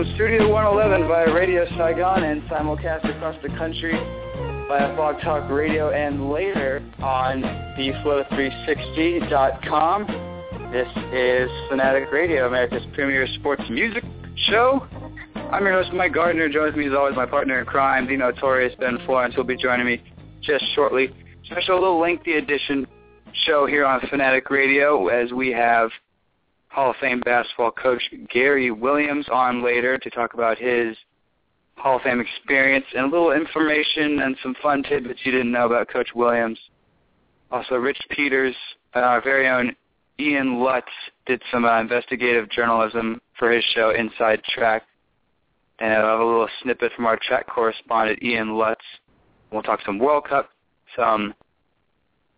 From Studio 111 via Radio Saigon and simulcast across the country via Blog Talk Radio and later on theflow360.com. This is Fanatic Radio, America's premier sports music show. I'm your host, Mike Gardner. Joins me as always my partner in crime, the notorious Ben Florence, who will be joining me just shortly. Special little lengthy edition show here on Fanatic Radio as we have Hall of Fame basketball coach Gary Williams on later to talk about his Hall of Fame experience and a little information and some fun tidbits you didn't know about Coach Williams. Also, Rich Peters, uh, our very own Ian Lutz, did some uh, investigative journalism for his show Inside Track. And I'll have a little snippet from our track correspondent, Ian Lutz. We'll talk some World Cup, some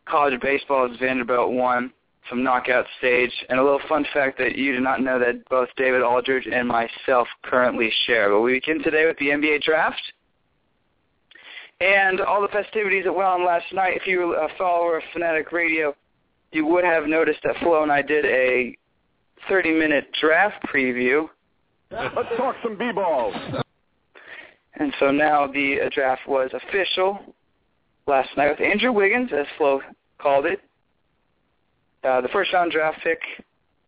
college baseball as Vanderbilt won, some knockout stage, and a little fun fact that you do not know that both David Aldridge and myself currently share. But we begin today with the NBA draft and all the festivities that went on last night. If you were a follower of Fanatic Radio, you would have noticed that Flo and I did a 30-minute draft preview. Let's talk some b-balls. And so now the draft was official last night with Andrew Wiggins, as Flo called it, uh, the first round draft pick.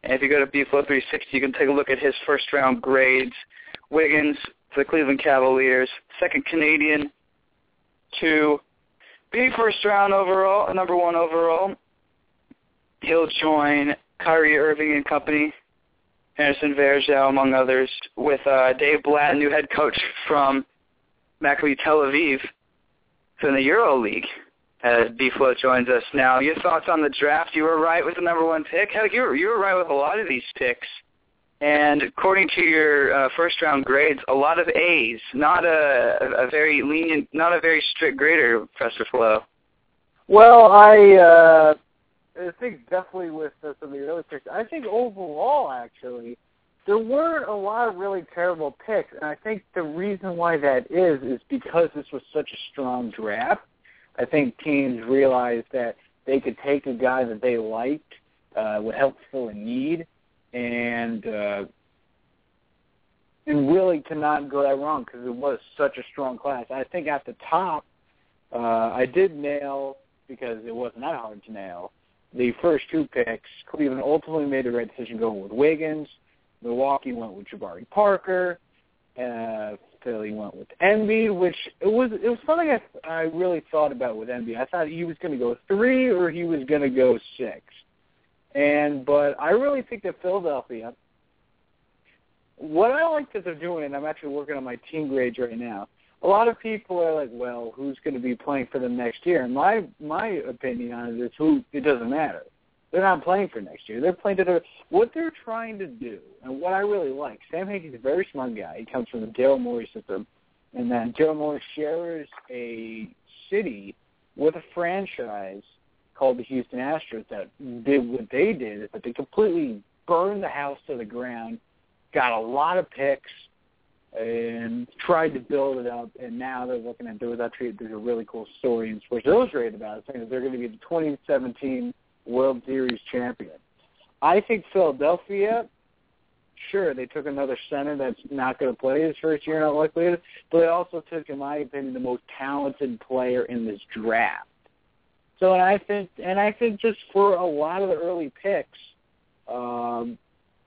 And if you go to BFlow 360, you can take a look at his first round grades. Wiggins for the Cleveland Cavaliers, second Canadian to be first round overall, number one overall. He'll join Kyrie Irving and company, Anderson Varejao, among others, with uh, Dave Blatt, new head coach from Maccabi Tel Aviv, in the Euro League as B-Flow joins us now. Your thoughts on the draft? You were right with the number one pick. Heck, you were, you were right with a lot of these picks. And according to your uh, first round grades, a lot of A's, not a, a very lenient, not a very strict grader, Professor Flo. Well, I uh, I think definitely with uh, some of the early picks. I think overall, actually, there weren't a lot of really terrible picks, and I think the reason why that is is because this was such a strong draft. I think teams realized that they could take a guy that they liked, uh, would help fill a need, and uh, and really to not go that wrong because it was such a strong class. I think at the top, uh, I did nail because it wasn't that hard to nail the first two picks. Cleveland ultimately made the right decision going with Wiggins. Milwaukee went with Jabari Parker. Uh, Philly went with Embiid, which it was it was something I, I really thought about with Embiid. I thought he was going to go three or he was going to go six, and but I really think that Philadelphia. What I like that they're doing, and I'm actually working on my team grades right now. A lot of people are like, "Well, who's going to be playing for them next year?" And my my opinion on it is, who it doesn't matter. They're not playing for next year. They're playing to their what they're trying to do, and what I really like. Sam Hinkie's a very smart guy. He comes from the Daryl Morey system, and then Daryl Morey shares a city with a franchise called the Houston Astros that did what they did is that they completely burned the house to the ground, got a lot of picks, and tried to build it up. And now they're looking at was actually there's a really cool story in Sports Illustrated about it saying that they're going to be the 2017 World Series champion. I think Philadelphia sure, they took another center that's not going to play his first year, not likely, but they also took, in my opinion, the most talented player in this draft. So, and I think, and I think just for a lot of the early picks, um,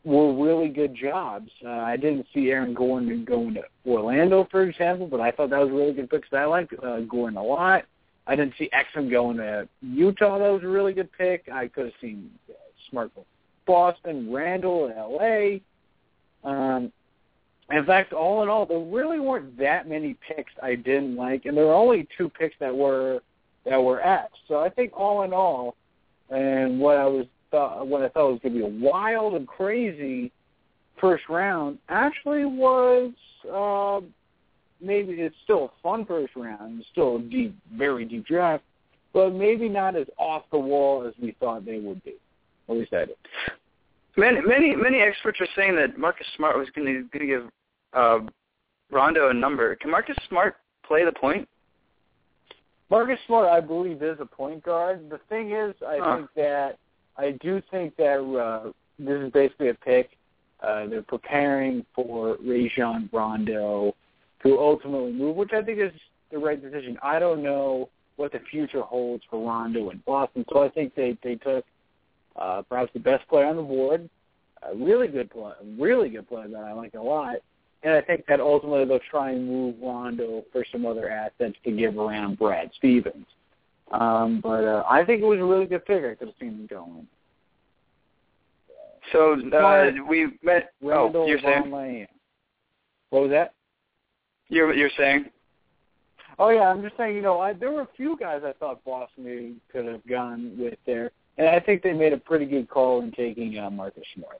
were really good jobs. Uh, I didn't see Aaron Gordon going to Orlando, for example, but I thought that was a really good pick because I like uh, Gordon a lot. I didn't see Exum going to Utah. That was a really good pick. I could have seen uh, Smart Boston, Randle L.A. Um, in fact, all in all, there really weren't that many picks I didn't like, and there were only two picks that were that were X. So I think all in all, and what I was thought what I thought was going to be a wild and crazy first round actually was uh, maybe it's still a fun first round, it's still a deep, very deep draft, but maybe not as off the wall as we thought they would be. At least I did. Many many many experts are saying that Marcus Smart was going to going to give uh, Rondo a number. Can Marcus Smart play the point? Marcus Smart, I believe, is a point guard. The thing is, I Huh. think that I do think that uh, this is basically a pick. Uh, they're preparing for Rajon Rondo to ultimately move, which I think is the right decision. I don't know what the future holds for Rondo in Boston, so I think they they took uh, perhaps the best player on the board, a really good player, really good player that I like a lot, and I think that ultimately they'll try and move Rondo for some other assets to give around Brad Stevens. Um, but uh, I think it was a really good. I could have him going. So uh, we met. Randle oh, you're saying What was that? You're you're saying Oh yeah, I'm just saying. You know, I, there were a few guys I thought Boston maybe could have gone with there, and I think they made a pretty good call in taking uh, Marcus Smart.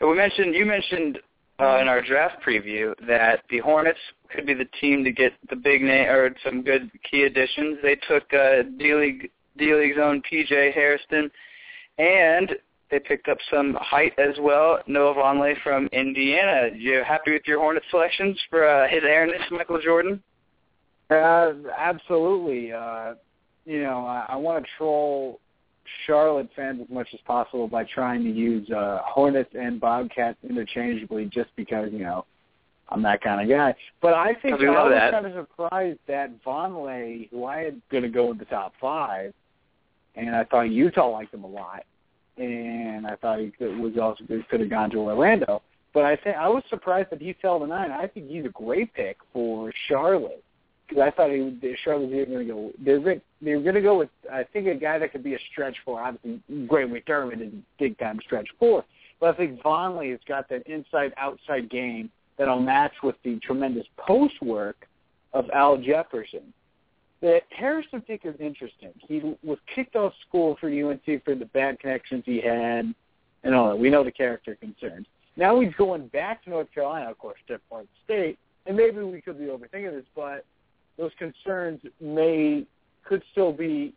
We mentioned you mentioned uh, in our draft preview that the Hornets could be the team to get the big name or some good key additions. They took uh, D League D League's own PJ Hairston, and they picked up some height as well. Noah Vonleh from Indiana. You happy with your Hornet selections for uh, his Airness Michael Jordan? Uh, absolutely. Uh, you know, I, I want to troll Charlotte fans as much as possible by trying to use uh, Hornets and Bobcats interchangeably, just because you know I'm that kind of guy. But I think I was that. kind of surprised that Vonleh, who I had going to go in the top five, and I thought Utah liked him a lot, and I thought he could, was also good, could have gone to Orlando. But I think I was surprised that he fell to nine. I think he's a great pick for Charlotte because I thought he Charlotte was going to go. They're going they were going to go with I think a guy that could be a stretch four. Obviously, Greg McDermott is a big time stretch four, but I think Vonleh has got that inside outside game that'll match with the tremendous post work of Al Jefferson. The Hairston pick is interesting. He was kicked off school for UNC for the bad connections he had, and all that. We know the character concerns. Now he's going back to North Carolina, of course, to Florida State, and maybe we could be overthinking this, but those concerns may could still be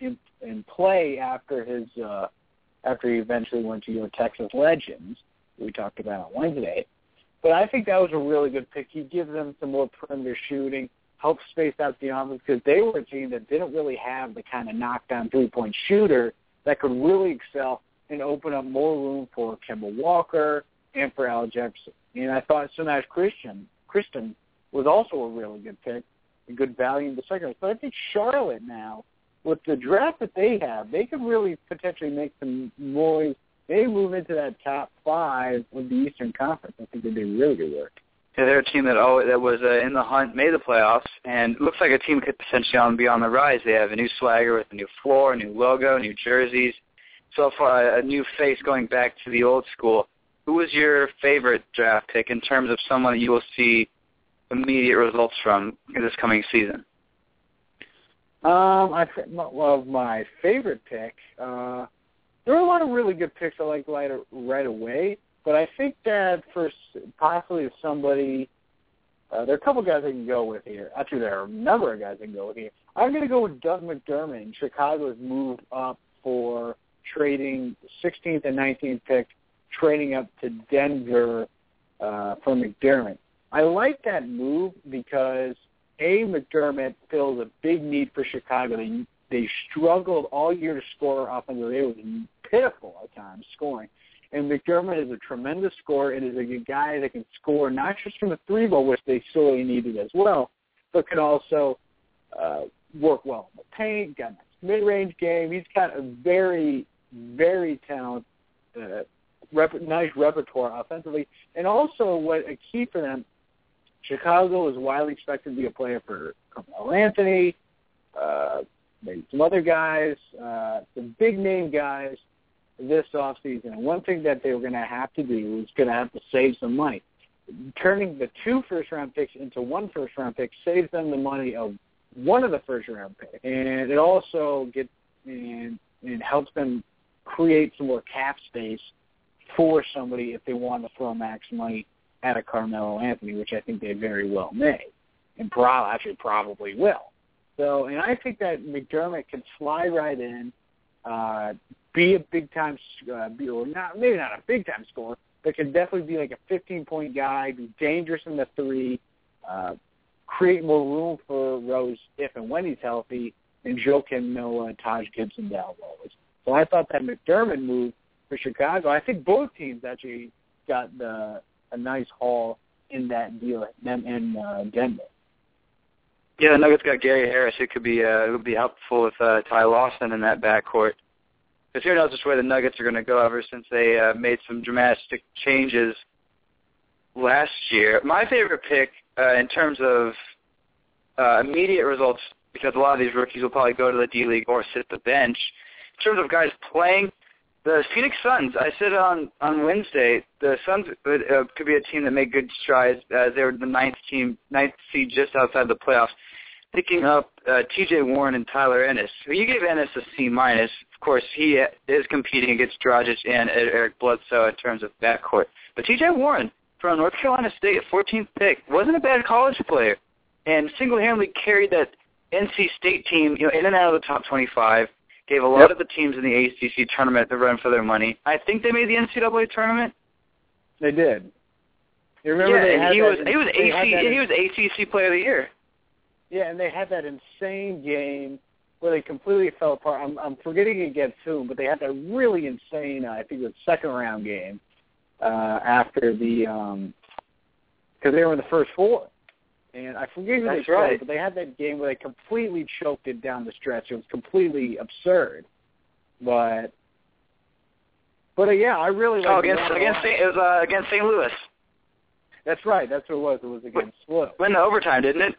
in, in play after his uh, after he eventually went to your Texas Legends. We talked about on Wednesday, but I think that was a really good pick. He gives them some more perimeter shooting, help space out the offense because they were a team that didn't really have the kind of knockdown three point shooter that could really excel and open up more room for Kemba Walker and for Al Jefferson. And I thought Semaj Christon Christon was also a really good pick, a good value in the second. But I think Charlotte now, with the draft that they have, they could really potentially make some noise. They move into that top five of the Eastern Conference. I think they do really good work. They're a team that oh that was uh, in the hunt, made the playoffs, and looks like a team could potentially on, be on the rise. They have a new swagger with a new floor, a new logo, new jerseys. So far, a new face going back to the old school. Who was your favorite draft pick in terms of someone that you will see immediate results from this coming season? Um, I well, my favorite pick. Uh, there were a lot of really good picks I like right right away, but I think that for possibly somebody, uh, there are a couple guys I can go with here. Actually, there are a number of guys I can go with here. I'm going to go with Doug McDermott. Chicago's moved up for trading 16th and 19th pick, trading up to Denver uh, for McDermott. I like that move because a McDermott fills a big need for Chicago. They they struggled all year to score offensively. It was pitiful at times scoring, And McDermott is a tremendous scorer and is a guy that can score not just from the three ball, which they sorely needed as well, but can also uh, work well in the paint, got a mid-range game. He's got a very, very talented, uh, rep- nice repertoire offensively. And also what a key for them, Chicago is widely expected to be a player for Carmelo Anthony, uh, maybe some other guys, uh, some big-name guys this offseason. And one thing that they were going to have to do is going to have to save some money. Turning the two first-round picks into one first-round pick saves them the money of one of the first-round picks, and it also gets and it helps them create some more cap space for somebody if they want to throw max money at a Carmelo Anthony, which I think they very well may, and pro- actually probably will. So, and I think that McDermott can slide right in, uh, be a big time, uh, or not maybe not a big time scorer, but can definitely be like a 15 point guy, be dangerous in the three, uh, create more room for Rose if and when he's healthy, and Joakim Noah, Taj Gibson, Dal Rose. So I thought that McDermott move for Chicago. I think both teams actually got the a nice haul in that deal, them and uh, Denver. Yeah, the Nuggets got Gary Harris. It could be uh, it would be helpful with uh, Ty Lawson in that backcourt. Because who knows which way the Nuggets are going to go ever since they uh, made some dramatic changes last year. My favorite pick uh, in terms of uh, immediate results, because a lot of these rookies will probably go to the D League or sit the bench. In terms of guys playing, the Phoenix Suns. I said on on Wednesday, the Suns could, uh, could be a team that made good strides. Uh, they were the ninth team, ninth seed, just outside the playoffs. Picking up uh, T.J. Warren and Tyler Ennis. You gave Ennis a C minus. Of course, he is competing against Dragic and Eric Bledsoe in terms of backcourt. But T.J. Warren from North Carolina State, 14th pick, wasn't a bad college player, and single-handedly carried that NC State team, you know, in and out of the top 25 gave a lot Yep. of the teams in the ACC tournament the run for their money. I think they made the NCAA tournament. They did. You remember yeah, they and had he that, was he was AC he was ACC Player of the Year. Yeah, and they had that insane game where they completely fell apart. I'm, I'm forgetting against whom, but they had that really insane. Uh, I think it was second round game uh, after the because they were in the first four, and I forget who That's they right. played, but they had that game where they completely choked it down the stretch. It was completely absurd, but. But uh, yeah, I really Oh, against against St. it was uh, against St. Louis. That's right. That's what it was. It was against SLU. Went to overtime, didn't it?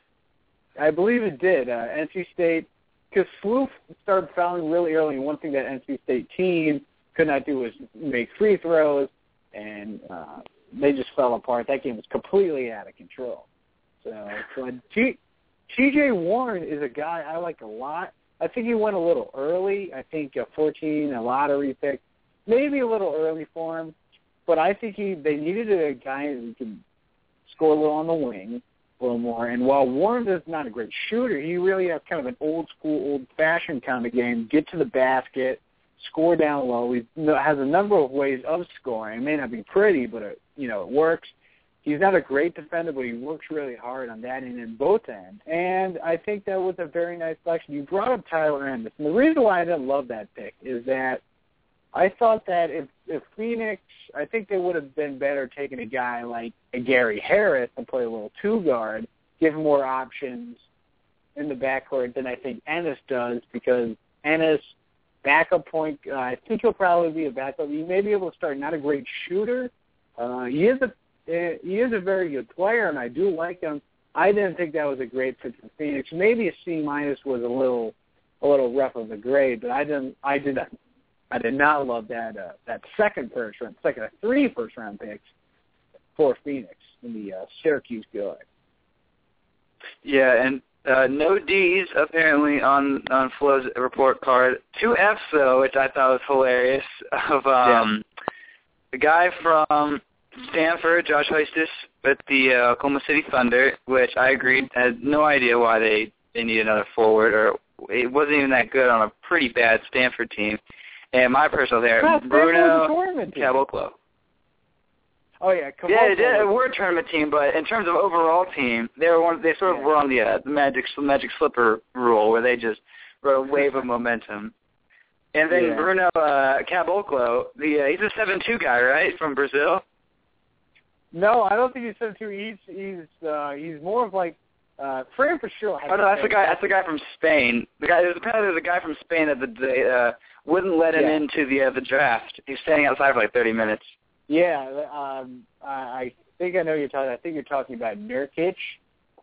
I believe it did. Uh, NC State, because SLU started fouling really early, and one thing that NC State team could not do was make free throws, and uh, they just fell apart. That game was completely out of control. So, so T- T.J. Warren is a guy I like a lot. I think he went a little early. I think uh, 14, a lottery pick, maybe a little early for him. But I think he they needed a guy who can score a little on the wing, a little more. And while Warren is not a great shooter, he really has kind of an old school, old fashioned kind of game. Get to the basket, score down low. He has a number of ways of scoring. It may not be pretty, but it, you know it works. He's not a great defender, but he works really hard on that end and both ends. And I think that was a very nice selection. You brought up Tyler Ennis, and the reason why I didn't love that pick is that I thought that if if Phoenix, I think they would have been better taking a guy like a Gary Harris and play a little two guard, give him more options in the backcourt than I think Ennis does because Ennis backup point. Uh, I think he'll probably be a backup. He may be able to start. Not a great shooter. Uh, he is a uh, he is a very good player, and I do like him. I didn't think that was a great fit for Phoenix. Maybe a C minus was a little a little rough of a grade, but I didn't. I did not. I did not love that uh, that second first round, second of three first round picks for Phoenix in the uh, Syracuse guy. Yeah, and uh, no D's apparently on on Flo's report card. Two F's though, which I thought was hilarious. Of um, the guy from Stanford, Josh Huestis, with the uh, Oklahoma City Thunder, which I agreed had no idea why they they need another forward, or it wasn't even that good on a pretty bad Stanford team. And my personal there, Well, Stanford was a Bruno. Caboclo. Oh yeah, come Yeah, did. We're a tournament team, but in terms of overall team, they were one. They sort of Yeah. were on the uh, the magic the magic slipper rule, where they just were a wave of momentum. And then Yeah. Bruno uh, Caboclo, the uh, he's a seven two guy, right, from Brazil. No, I don't think he's seven two. He's he's uh, he's more of like uh, Fran Fraschilla. Oh no, that's the guy. That's the guy from Spain. The guy. There's apparently there's a guy from Spain that the, the uh, wouldn't let him Yeah. into the uh, the draft. He's standing outside for like 30 minutes. Yeah, um, I, I think I know you're talking. I think you're talking about Nurkic,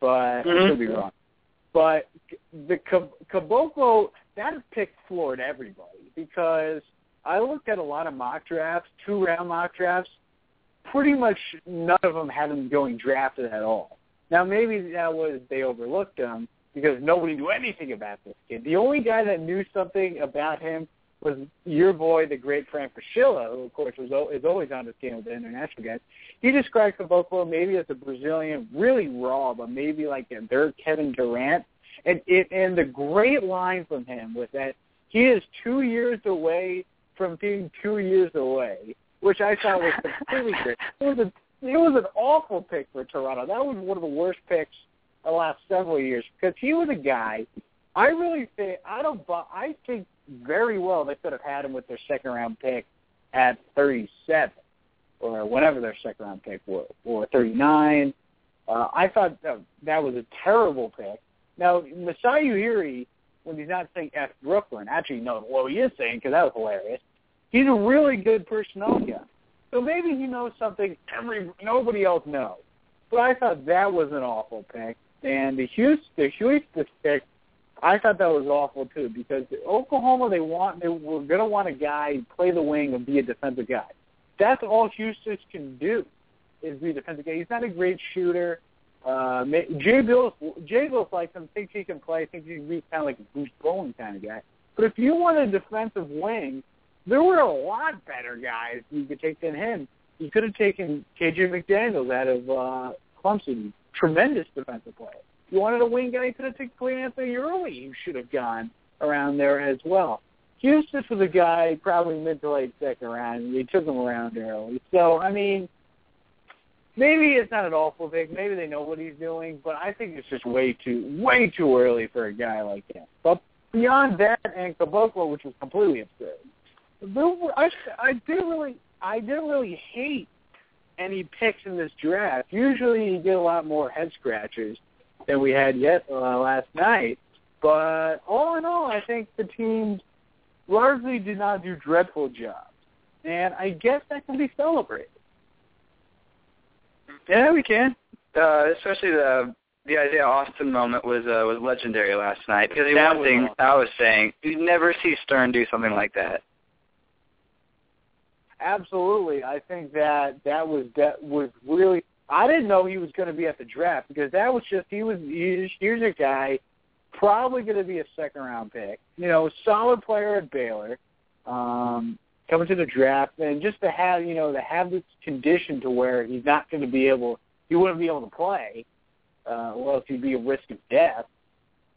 but I Mhm. could be wrong. But the Caboclo that picked floored everybody because I looked at a lot of mock drafts, two round mock drafts. Pretty much none of them had him going drafted at all. Now maybe that was they overlooked him because nobody knew anything about this kid. The only guy that knew something about him was your boy, the great Frank Fraschilla, who of course was is always on the scale with the international guys. He described Caboclo maybe as a Brazilian, really raw, but maybe like a third Kevin Durant. And it and the great line from him was that he is two years away from being two years away, which I thought was completely great. It was a it was an awful pick for Toronto. That was one of the worst picks the last several years because he was a guy. I really think I don't. I think very well they could have had him with their second round pick at 37 or whatever their second round pick was, or 39. Uh, I thought that, that was a terrible pick. Now Masai Ujiri, when he's not saying F Brooklyn, actually no, well he is saying because that was hilarious. He's a really good personnel guy. So maybe he knows something every nobody else knows. But I thought that was an awful pick. And the Huestis, the Huestis pick, I thought that was awful too because Oklahoma they want they were going to want a guy play the wing and be a defensive guy. That's all Huestis can do is be a defensive guy. He's not a great shooter. Uh, Jay Bilas, Jay Bilas likes him, thinks he can play, thinks he can be kind of like a Bruce Bowen kind of guy. But if you want a defensive wing, there were a lot better guys you could take than him. You could have taken KJ McDaniels out of uh, Clemson, tremendous defensive player. You wanted a wing guy, you could have taken Cleanthony Early. You should have gone around there as well. Huestis was a guy probably mid to late second round. They took him around early. So I mean, maybe it's not an awful pick. Maybe they know what he's doing, but I think it's just way too way too early for a guy like him. But beyond that, and Caboclo, which was completely absurd. I I didn't really I didn't really hate any picks in this draft. Usually, you get a lot more head scratchers than we had yet uh, last night. But all in all, I think the teams largely did not do dreadful jobs, and I guess that can be celebrated. Yeah, we can. Uh, especially the the Isaiah Austin moment was uh, was legendary last night because the That one thing awesome. I was saying, you never see Stern do something like that. Absolutely, I think that that was that was really. I didn't know he was going to be at the draft because that was just he was. He, here's a guy, probably going to be a second round pick. You know, solid player at Baylor, um, coming to the draft, and just to have you know to have this condition to where he's not going to be able, he wouldn't be able to play, uh, or else he'd be a risk of death.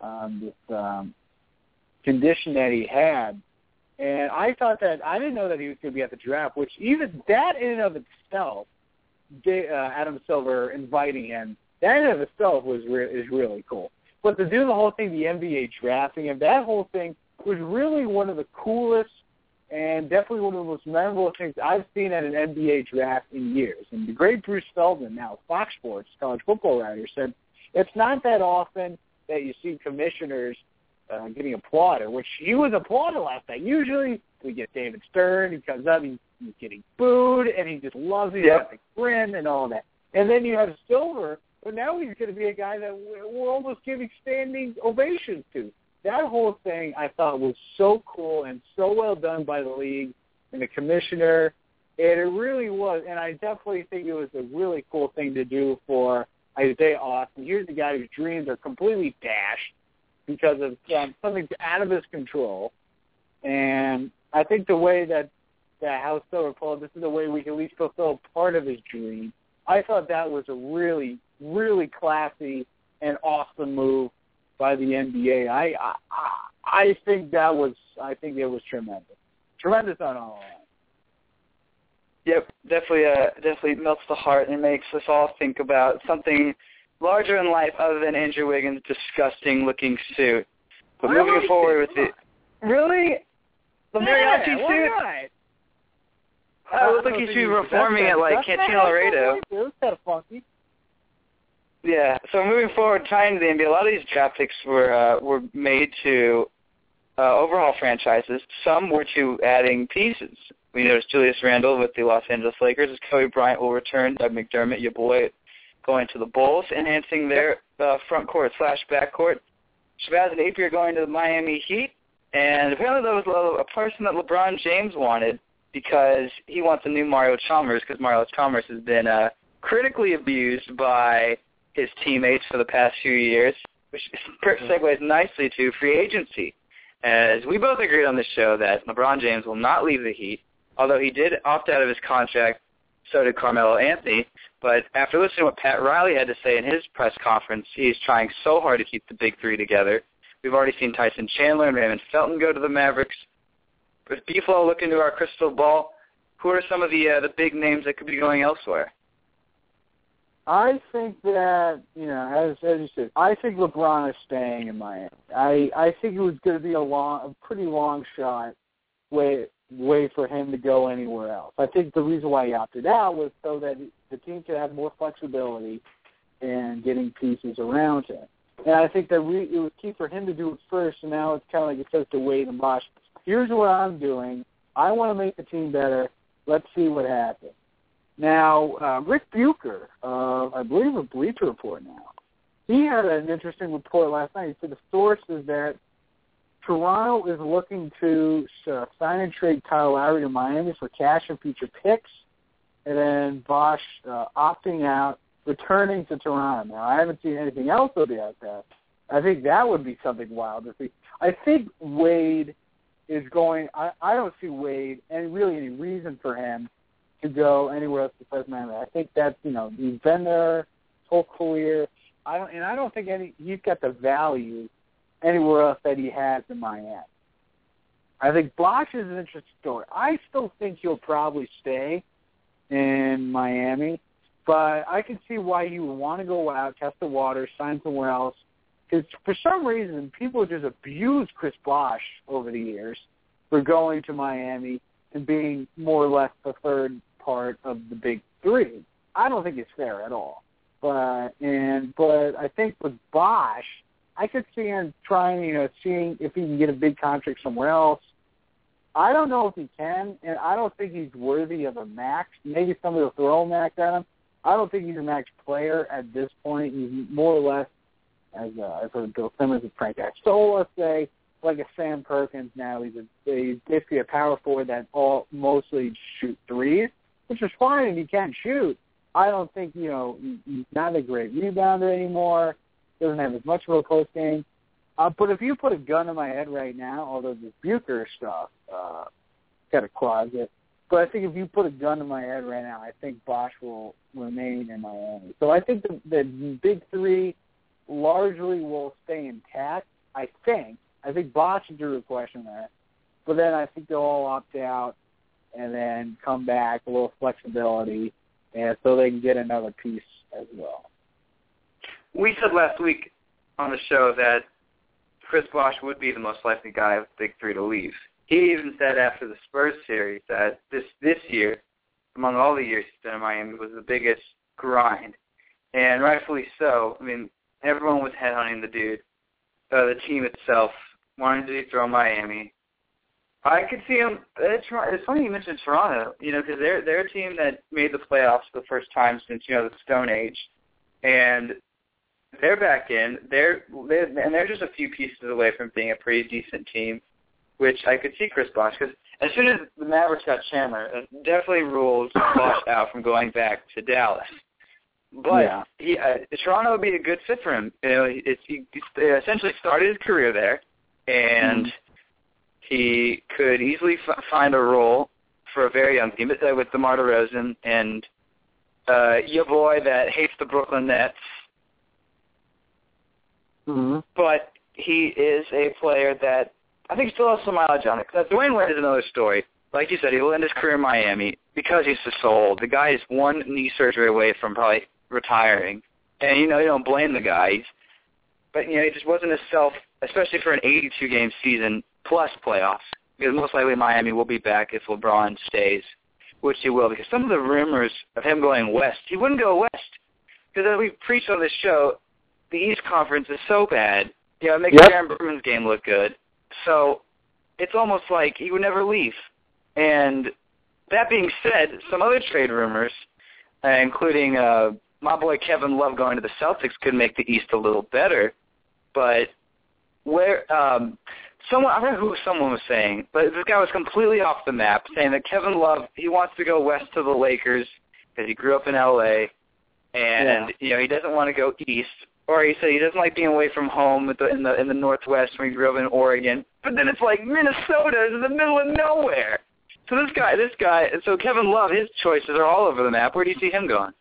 Um, this um, condition that he had. And I thought that I didn't know that he was going to be at the draft, which even that in and of itself, J- uh, Adam Silver inviting him, that in and of itself was re- is really cool. But to do the whole thing, the NBA drafting him, that whole thing was really one of the coolest and definitely one of the most memorable things I've seen at an NBA draft in years. And the great Bruce Feldman, now Fox Sports college football writer, said it's not that often that you see commissioners uh, getting applauded, which he was applauded last night. Usually we get David Stern, he comes up, he's, he's getting booed, and he just loves it. He's Yep. got the grin and all that. And then you have Silver, but now he's going to be a guy that we're we're almost giving standing ovations to. That whole thing I thought was so cool and so well done by the league and the commissioner. And it really was, and I definitely think it was a really cool thing to do for Isaiah Austin. Here's a guy whose dreams are completely dashed because of um, something out of his control. And I think the way that that House Silver pulled, this is the way we can at least fulfill part of his dream. I thought that was a really, really classy and awesome move by the NBA. I I, I think that was I think it was tremendous, tremendous on all lines. Yep, definitely, uh, definitely melts the heart and makes us all think about something larger in life other than Andrew Wiggins' disgusting-looking suit. But moving forward it. with it, Really, The mariachi yeah, suit. not? I look like he should be performing at like Cantina Laredo. Kind of funky. Yeah. So moving forward, tying to the NBA, a lot of these draft picks were uh, were made to uh, overhaul franchises. Some were to adding pieces. We noticed Julius Randle with the Los Angeles Lakers. Kobe Bryant will return. Doug McDermott, your boy, going to the Bulls, enhancing their uh, front court slash back court. Shabazz Napier going to the Miami Heat, and apparently that was a, a person that LeBron James wanted because he wants a new Mario Chalmers because Mario Chalmers has been uh, critically abused by his teammates for the past few years, which segues nicely to free agency. As we both agreed on this show that LeBron James will not leave the Heat, although he did opt out of his contract, so did Carmelo Anthony. But after listening to what Pat Riley had to say in his press conference, he's trying so hard to keep the big three together. We've already seen Tyson Chandler and Raymond Felton go to the Mavericks. If B-Flow look into our crystal ball, who are some of the uh, the big names that could be going elsewhere? I think that you know, as as you said, I think LeBron is staying in Miami. I I think it was going to be a long, a pretty long shot way way for him to go anywhere else. I think the reason why he opted out was so that the team could have more flexibility in getting pieces around him. And I think that we, it was key for him to do it first, and now it's kind of like it says to Wade and Bosh. Here's what I'm doing. I want to make the team better. Let's see what happens. Now, uh, Rick Bucher, uh, I believe a Bleacher Report now, he had an interesting report last night. He said the source is that Toronto is looking to uh, sign and trade Kyle Lowry to Miami for cash and future picks, and then Bosh uh, opting out, returning to Toronto. Now, I haven't seen anything else about that. I think that would be something wild to see. I think Wade is going. I, I don't see Wade and really any reason for him to go anywhere else besides Miami. I think that's you know he's been there his whole career. I don't, and I don't think any he's got the value anywhere else that he has in Miami. I think Bosh is an interesting story. I still think he'll probably stay in Miami, but I can see why he would want to go out, test the water, sign somewhere else. Because for some reason, people just abused Chris Bosh over the years for going to Miami and being more or less the third part of the big three. I don't think it's fair at all. But and but I think with Bosh, I could see him trying, you know, seeing if he can get a big contract somewhere else. I don't know if he can, and I don't think he's worthy of a max. Maybe somebody will throw a max at him. I don't think he's a max player at this point. He's more or less, as uh, I've heard Bill Simmons and Frank Axel, say, like a Sam Perkins now. He's a he's basically a power forward that all mostly shoot threes, which is fine if he can't shoot. I don't think you know he's not a great rebounder anymore doesn't have as much of a post game. Uh, but if you put a gun in my head right now, although this Bucher stuff uh, got a closet, but I think if you put a gun in my head right now, I think Bosh will remain in Miami. So I think the, the big three largely will stay intact. I think. I think Bosh drew a question there, but then I think they'll all opt out and then come back a little flexibility, and so they can get another piece as well we said last week on the show that Chris Bosh would be the most likely guy of the big three to leave. He even said after the Spurs series that this this year, among all the years he's been in Miami, was the biggest grind, and rightfully so. I mean, everyone was headhunting the dude. Uh, the team itself wanted to throw Miami. I could see him. It's, it's funny you mentioned Toronto, you know, because they're they're a team that made the playoffs for the first time since you know the Stone Age, and they're back in. They're, they're and they're just a few pieces away from being a pretty decent team, which I could see Chris Bosh because as soon as the Mavericks got Chandler, it definitely ruled Bosh out from going back to Dallas. But yeah. he, uh, Toronto would be a good fit for him. You know, it's, he, he essentially started his career there, and mm. he could easily f- find a role for a very young team uh, with DeMar DeRozan and uh, your boy that hates the Brooklyn Nets Mm-hmm. But he is a player that I think still has some mileage on it. Because Dwyane Wade is another story. Like you said, he will end his career in Miami because he's so old. The guy is one knee surgery away from probably retiring. And, you know, you don't blame the guy. He's, but, you know, he just wasn't his self, especially for an 82-game season plus playoffs. because most likely Miami will be back if LeBron stays, which he will. Because some of the rumors of him going west, he wouldn't go west. Because as we preached on this show, the East Conference is so bad. You know, it makes Yep. Aaron Berman's game look good. So it's almost like he would never leave. And that being said, some other trade rumors, uh, including uh, my boy Kevin Love going to the Celtics, could make the East a little better. But where um, someone I don't know who someone was saying, but this guy was completely off the map, saying that Kevin Love he wants to go west to the Lakers because he grew up in L.A. and you know he doesn't want to go east. Or he said he doesn't like being away from home in the in the Northwest when he grew up in Oregon. But then it's like Minnesota is in the middle of nowhere. So this guy, this guy, so Kevin Love, his choices are all over the map. Where do you see him going?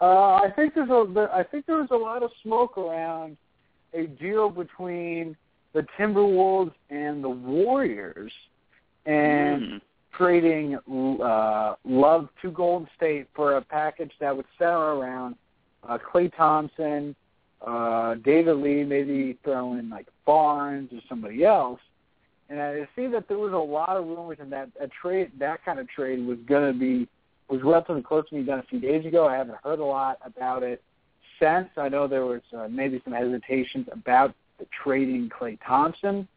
Uh, I think there's a I think there was a lot of smoke around a deal between the Timberwolves and the Warriors, and Mm. trading uh, Love to Golden State for a package that would center around uh, Klay Thompson, uh, David Lee, maybe throw in like Barnes or somebody else. And I see that there was a lot of rumors and that a trade, that kind of trade was going to be was relatively close to being done a few days ago. I haven't heard a lot about it since. I know there was uh, maybe some hesitations about the trading Klay Thompson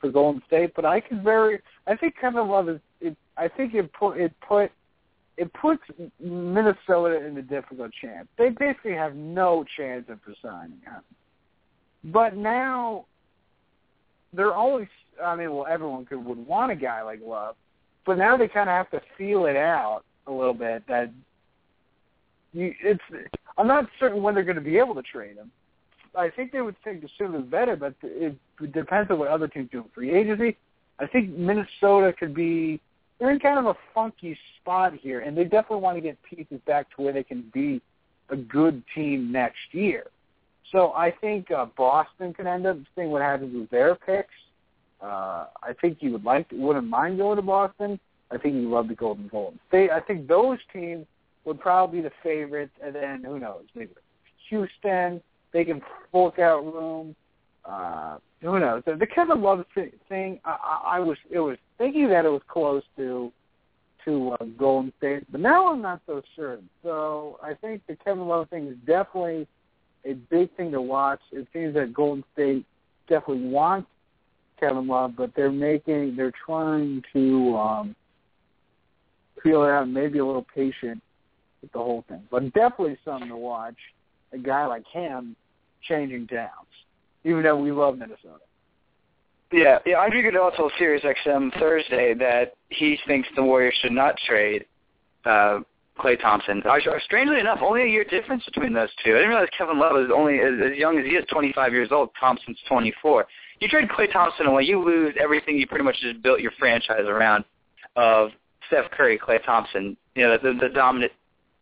for Golden State, but I could very, I think Kevin Love is. It, I think it put it put it puts Minnesota in a difficult chance. They basically have no chance of signing him. But now they're always. I mean, well, everyone could would want a guy like Love, but now they kind of have to feel it out a little bit. That you, it's. I'm not certain when they're to be able to trade him. I think they would think the sooner the better, but it depends on what other teams do in free agency. I think Minnesota could be they're in kind of a funky spot here, and they definitely want to get pieces back to where they can be a good team next year. So I think uh, Boston could end up seeing what happens with their picks. Uh, I think you would like, to, wouldn't mind going to Boston. I think you love the Golden Golden State. I think those teams would probably be the favorites, and then who knows, maybe Houston. They can fork out room. Uh, who knows? The, the Kevin Love thing, I, I, was it was thinking that it was close to to uh, Golden State, but now I'm not so certain. So I think the Kevin Love thing is definitely a big thing to watch. It seems that Golden State definitely wants Kevin Love, but they're making they're trying to um, feel out, maybe a little patient with the whole thing. But definitely something to watch. A guy like him changing towns, even though we love Minnesota. Yeah, yeah. Andre Iguodala told Sirius XM Thursday that he thinks the Warriors should not trade uh, Klay Thompson. Strangely enough, only a year difference between those two. I didn't realize Kevin Love is only as, as young as he is, 25 years old. Thompson's 24. You trade Klay Thompson away, you lose everything you pretty much just built your franchise around of Steph Curry, Klay Thompson. You know, the, the dominant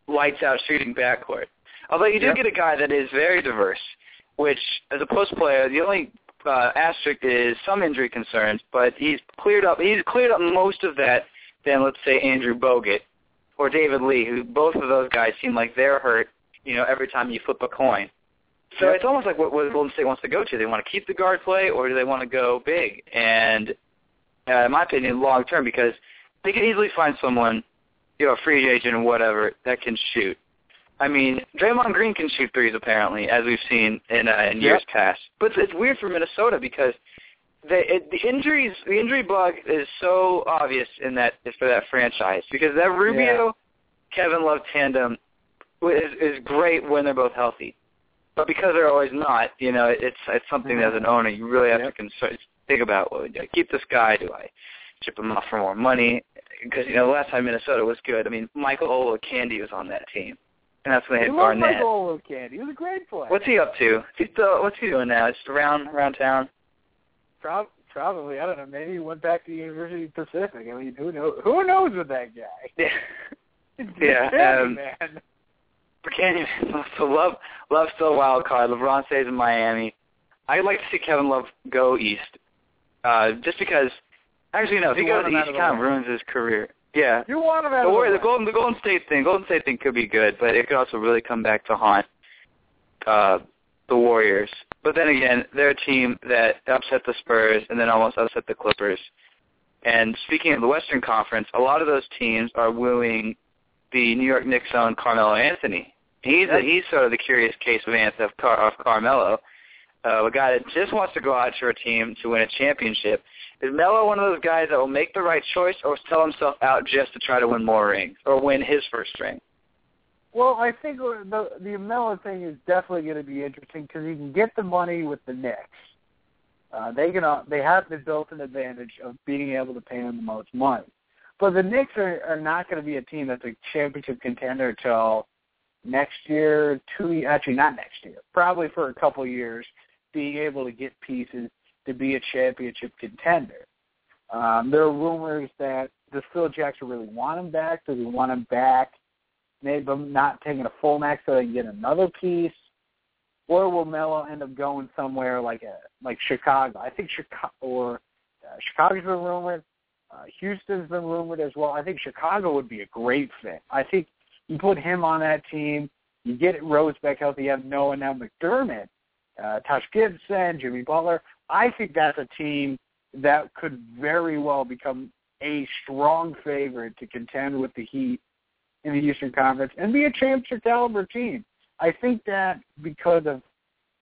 lights out shooting backcourt. Although you do Yep. get a guy that is very diverse, which as a post player, the only uh, asterisk is some injury concerns, but he's cleared up. He's cleared up most of that than let's say Andrew Bogut or David Lee, who both of those guys seem like they're hurt. You know, every time you flip a coin. So it's almost like what, what Golden State wants to go to. They want to keep the guard play, or do they want to go big? And uh, in my opinion, long term, because they could easily find someone, you know, a free agent or whatever that can shoot. I mean, Draymond Green can shoot threes apparently, as we've seen in uh, in years past. But it's, weird for Minnesota because the it, the injuries, the injury bug is so obvious in that for that franchise because that Rubio Kevin Love tandem is is great when they're both healthy, but because they're always not, you know, it's it's something as an owner you really have Yep. to concern, think about. Well, do I keep this guy? Do I ship him off for more money? Because you know, the last time Minnesota was good. I mean, Michael Olowokandi was on that team, and that's when they He had loved Garnett. Michael Candy. He was a great player. What's he up to? He's still, what's he doing now? Just around around town. Prob- probably I don't know. Maybe he went back to the University of Pacific. I mean, who knows? Who knows with that guy? Yeah. Yeah, candy um, man. For so Love, Love's still a wild card. LeBron stays in Miami. I'd like to see Kevin Love go east, uh, just because. Actually, no. If he You goes want him out east, he kind of ruins his career. Yeah. You want him out The, the the. Golden, the Golden State thing, Golden State thing could be good, but it could also really come back to haunt uh, the Warriors. But then again, they're a team that upset the Spurs and then almost upset the Clippers. And speaking of the Western Conference, a lot of those teams are wooing the New York Knicks' own Carmelo Anthony. He's a, he's sort of the curious case of Anthony of, Car- of Carmelo, uh, a guy that just wants to go out for a team to win a championship. Is Melo one of those guys that will make the right choice or sell himself out just to try to win more rings or win his first ring? Well, I think the the Melo thing is definitely going to be interesting because he can get the money with the Knicks. Uh, they can uh, they have the built-in advantage of being able to pay him the most money. But the Knicks are, are not going to be a team that's a championship contender until next year, two actually not next year, probably for a couple years, being able to get pieces to be a championship contender. Um, there are rumors that does Phil Jackson really want him back? Does he want him back? Maybe not taking a full max so they can get another piece, or will Melo end up going somewhere like a like Chicago? I think Chicago or uh, Chicago's been rumored. Uh, Houston's been rumored as well. I think Chicago would be a great fit. I think you put him on that team. You get Rose back healthy. You have Noah now McDermott, uh, Taj Gibson, Jimmy Butler. I think that's a team that could very well become a strong favorite to contend with the Heat in the Eastern Conference and be a championship caliber team. I think that because of,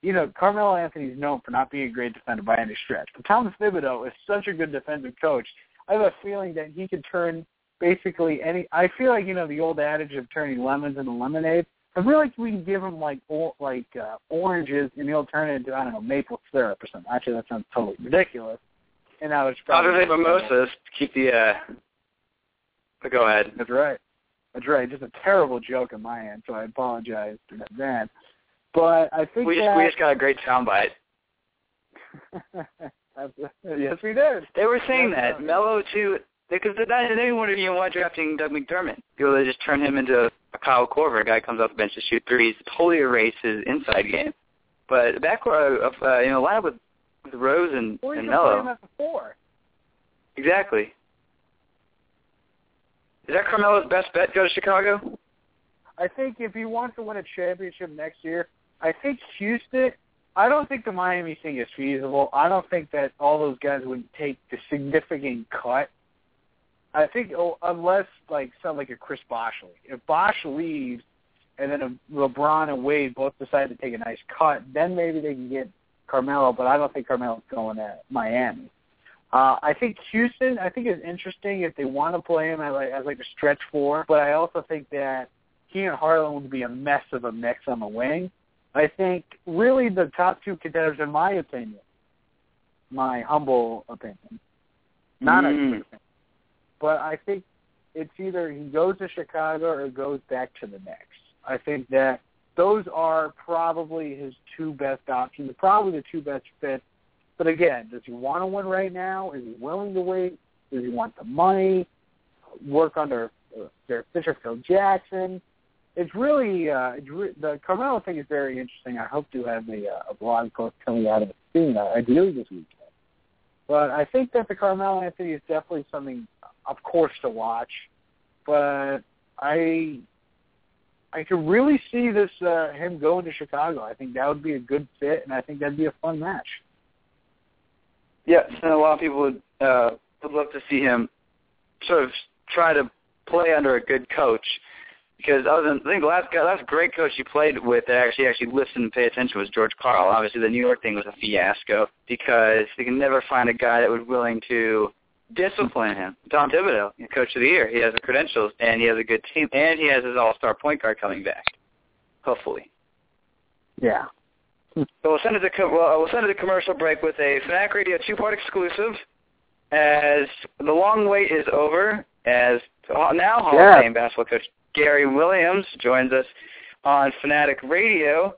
you know, Carmelo Anthony is known for not being a great defender by any stretch. But Thomas Thibodeau is such a good defensive coach. I have a feeling that he could turn basically any. I feel like you know the old adage of turning lemons into lemonade. I feel like we can give him like or, like uh, oranges and he'll turn it into I don't know maple syrup or something. Actually, that sounds totally ridiculous. And now it's probably than mimosas, keep the. uh but Go ahead. That's right. That's right. Just a terrible joke on my end, so I apologize in advance. But I think we just that, we just got a great soundbite. yes, we did. They were saying Yes, that. Melo too, because they they wouldn't even want drafting Doug McDermott. People they just turn him into a Kyle Korver, a guy comes off the bench to shoot threes, totally erase his inside game. But back of uh, you know lineup with with Rose and, Or you and can play him Melo, four. exactly. Is that Carmelo's best bet? Go to Chicago. I think if he wants to win a championship next year, I think Houston. I don't think the Miami thing is feasible. I don't think that all those guys would take the significant cut. I think oh, unless like something like a Chris Bosh league. If Bosh leaves, and then if LeBron and Wade both decide to take a nice cut, then maybe they can get Carmelo. But I don't think Carmelo's going to Miami. Uh, I think Houston. I think is interesting if they want to play him as like, as like a stretch four. But I also think that he and Harden would be a mess of a mix on the wing. I think really the top two contenders, in my opinion, my humble opinion, not Mm. a but I think it's either he goes to Chicago or goes back to the Knicks. I think that those are probably his two best options, probably the two best fits. But again, does he want to win right now? Is he willing to wait? Does he want the money? Work under uh, their Fisher Phil Jackson? It's really uh, it's re- the Carmelo thing is very interesting. I hope to have a, uh, a blog post coming out of it soon, uh, ideally this weekend. But I think that the Carmelo Anthony is definitely something, of course, to watch. But I I could really see this uh, him going to Chicago. I think that would be a good fit, and I think that'd be a fun match. Yes, and a lot of people would uh, would love to see him sort of try to play under a good coach. Because other than I think the last guy, last great coach he played with that actually actually listened and paid attention was George Karl. Obviously, the New York thing was a fiasco because they can never find a guy that was willing to discipline him. Tom Thibodeau, coach of the year, he has the credentials and he has a good team and he has his all-star point guard coming back. Hopefully. Yeah. So we'll send it to co- well, we'll send it to commercial break with a Fanatic Radio two-part exclusive. As the long wait is over, as now Hall Yeah. of Fame basketball coach Gary Williams joins us on Fanatic Radio.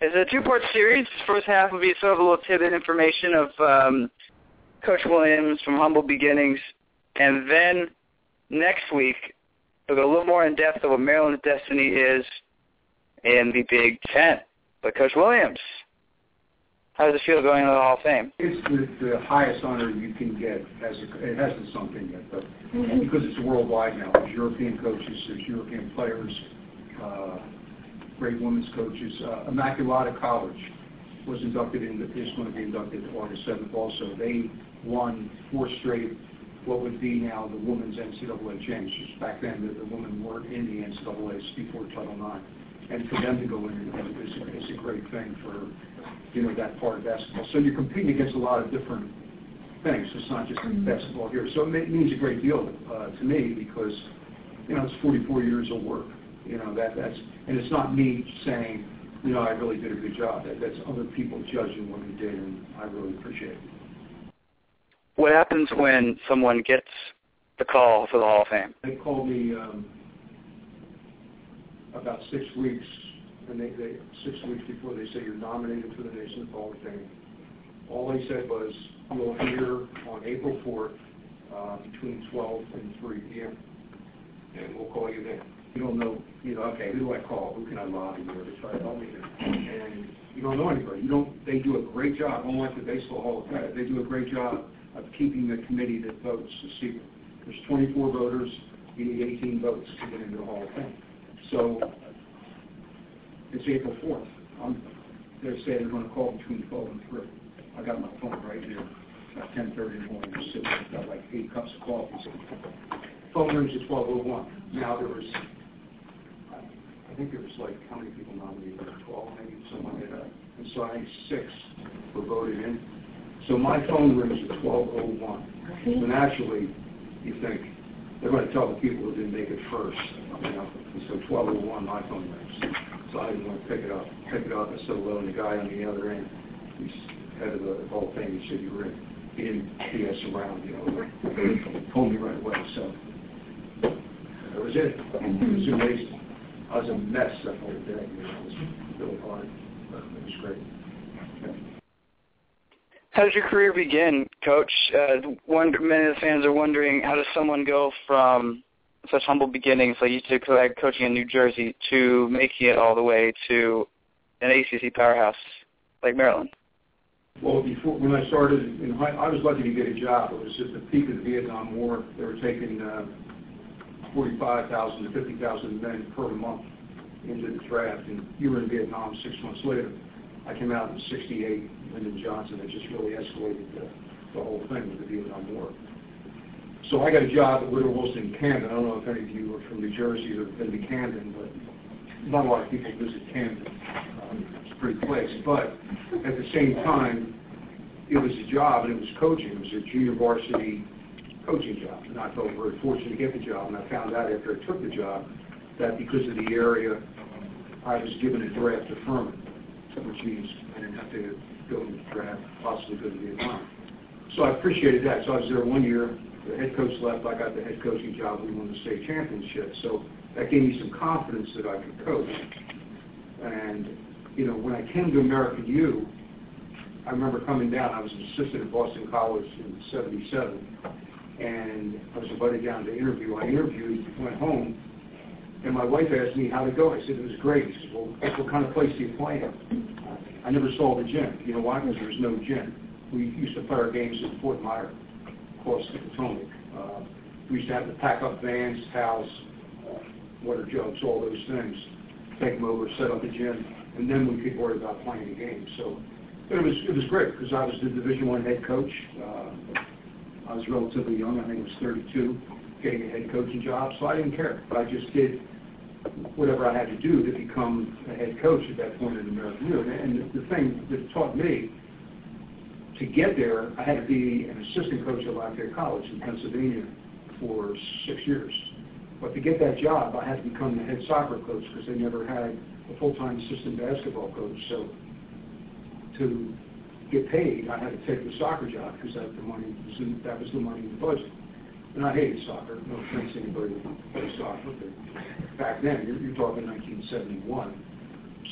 It's a two-part series. The first half will be sort of a little tidbit information of um, Coach Williams from humble beginnings, and then next week we'll go a little more in depth of what Maryland's destiny is in the Big Ten. But Coach Williams, how does it feel going to the Hall of Fame? It's the, the highest honor you can get. As a, it hasn't sunk in yet, but because it's worldwide now. There's European coaches, there's European players, uh, great women's coaches. Uh, Immaculata College was inducted in, is going to be inducted August 7th also. They won four straight what would be now the women's NCAA championships. Back then, the, the women weren't in the NCAAs before Title IX. And for them to go in is is a great thing for, you know, that part of basketball. So you're competing against a lot of different things. It's not just basketball here. So it means a great deal uh, to me because, you know, it's 44 years of work. You know, that that's, and it's not me saying, you know, I really did a good job. That, that's other people judging what we did, and I really appreciate it. What happens when someone gets the call for the Hall of Fame? They called me um, about six weeks, and they, they six weeks before they say you're nominated for the Naismith Hall of Fame. All they said was you'll hear on April 4th uh, between 12 and 3 p.m. and we'll call you then. You don't know, you know, okay, who do I call? Who can I lobby here to try to help me here? And you don't know anybody. You don't. They do a great job. Unlike the Baseball Hall of Fame, they do a great job of keeping the committee that votes a secret. There's 24 voters. You need 18 votes to get into the Hall of Fame. So it's April 4th. I'm, they're saying they're going to call between 12 and 3. I got my phone right here. About 10:30 in the morning. I've got like eight cups of coffee. Phone rings at 12:01. Now there was, I think there was like how many people nominated? 12, maybe something like that. And so I think six were voted in. So my phone rings at 12:01. So naturally, you think they're going to tell the people who didn't make it first. You know, and so 12:01, my phone rings. So I didn't want to pick it up. Pick it up. I said hello, and the guy on the other end, he's head of the of Fame, he said you were in. He didn't BS around, you know. Told me right away. So that was it. It was amazing. I was a mess that whole day. You know, it was really hard, but it was great. How did your career begin, Coach? Uh, one, many of the fans are wondering how does someone go from such humble beginnings, like you took like coaching in New Jersey, to making it all the way to an ACC powerhouse like Maryland? Well, before when I started in high, I was lucky to get a job. It was just the peak of the Vietnam War. They were taking uh, 45,000 to 50,000 men per month into the draft, and you were in Vietnam six months later. I came out in '68. Lyndon Johnson had just really escalated the, the whole thing with the Vietnam War. So I got a job at Woodrow Wilson in Camden. I don't know if any of you are from New Jersey or have been to Camden, but not a lot of people visit Camden. Um, it's a pretty place. But at the same time, it was a job and it was coaching. It was a junior varsity coaching job. And I felt very fortunate to get the job. And I found out after I took the job that because of the area, I was given a draft deferment, which means I didn't have to go to the draft, possibly go to Vietnam. So I appreciated that. So I was there one year. The head coach left. I got the head coaching job. We won the state championship. So that gave me some confidence that I could coach. And, you know, when I came to American U, I remember coming down. I was an assistant at Boston College in 77. And I was invited down to interview. I interviewed, went home, and my wife asked me how to go. I said, it was great. She said, well, what kind of place do you play in? I never saw the gym. You know why? Because there was no gym. We used to play our games in Fort Myer, across the Potomac. Uh, we used to have to pack up vans, towels, water jugs, all those things, take them over, set up the gym, and then we could worry about playing the game. So it was it was great because I was the Division One head coach. Uh, I was relatively young. I think I was 32, getting a head coaching job, so I didn't care. But I just did whatever I had to do to become a head coach at that point in American U. And the thing that taught me to get there, I had to be an assistant coach at Lafayette College in Pennsylvania for six years. But to get that job, I had to become the head soccer coach because they never had a full-time assistant basketball coach. So to get paid, I had to take the soccer job because that the money was that was the money in the budget. And I hated soccer. No offense to anybody who plays soccer, but back then, you're, you're talking 1971,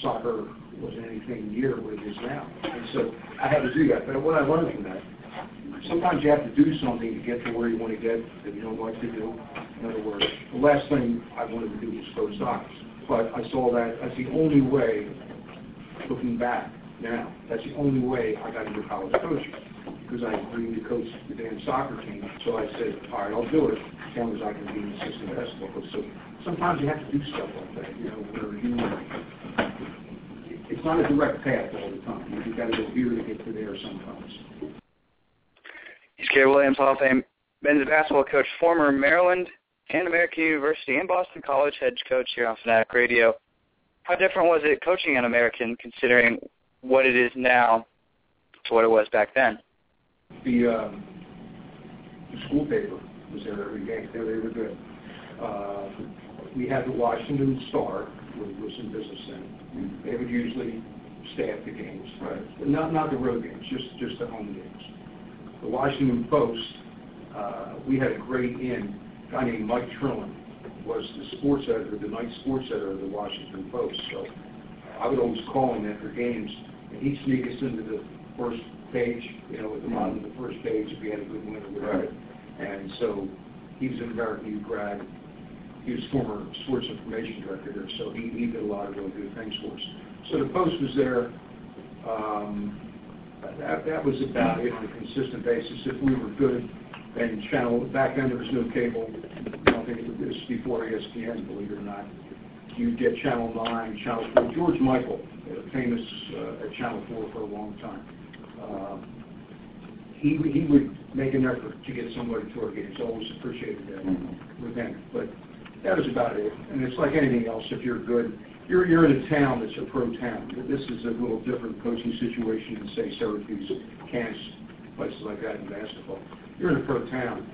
soccer wasn't anything near what it is now. And so I had to do that. But what I learned from that, sometimes you have to do something to get to where you want to get that you don't like to do. In other words, the last thing I wanted to do was coach soccer. But I saw that as the only way, looking back now, that's the only way I got into college coaching because I agreed to coach the damn soccer team. So I said, all right, I'll do it as long as I can be an assistant basketball coach. So sometimes you have to do stuff like that, you know, where you, it's not a direct path all the time. You've got to go here to get to there sometimes. He's Caleb Williams, Hall of Fame men's basketball coach, former Maryland and American University and Boston College head coach here on Fanatic Radio. How different was it coaching an American considering what it is now to what it was back then? The, um, the school paper was there every game. They, they were good. Uh, we had the Washington Star, which was in business then. They would usually staff the games, right? Not not the road games, just just the home games. The Washington Post, uh, we had a great in a guy named Mike Trillin was the sports editor, the night sports editor of the Washington Post. So I would always call him after games, he'd sneak us into the first page, you know, at the bottom of the first page if we had a good win or whatever. And so he was an American U grad. He was former sports information director there, so he, he did a lot of really good things for us. So the Post was there. Um, that, that was about it on a consistent basis. If we were good, and channel, back then there was no cable. I don't think it was before ESPN, believe it or not. You'd get Channel 9, Channel 4. George Michael, famous uh, at Channel 4 for a long time. Uh, he, he would make an effort to get somebody to our games. Always appreciated that mm-hmm. with him. But that was about it. And it's like anything else. If you're good, you're you're in a town that's a pro town. This is a little different coaching situation than say Syracuse, Kansas, places like that in basketball. You're in a pro town.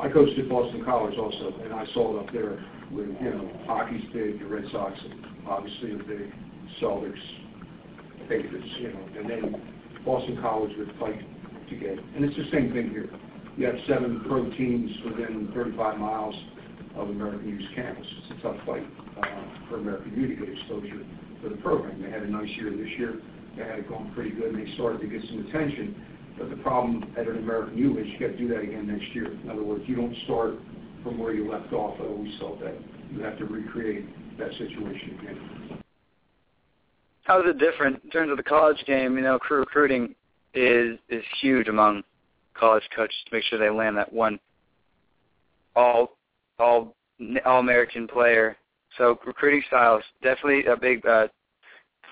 I coached at Boston College also, and I saw it up there with you know hockey's big, the Red Sox obviously a big, Celtics, Patriots, you know, and then Boston College would fight to get. And it's the same thing here. You have seven pro teams within 35 miles of American U's campus. It's a tough fight uh, for American U to get exposure for the program. They had a nice year this year. They had it going pretty good, and they started to get some attention. But the problem at an American U is you got to do that again next year. In other words, you don't start from where you left off. I always felt that you have to recreate that situation again. How is it different in terms of the college game? You know, crew recruiting is is huge among college coaches to make sure they land that one all all all American player. So recruiting styles definitely a big uh,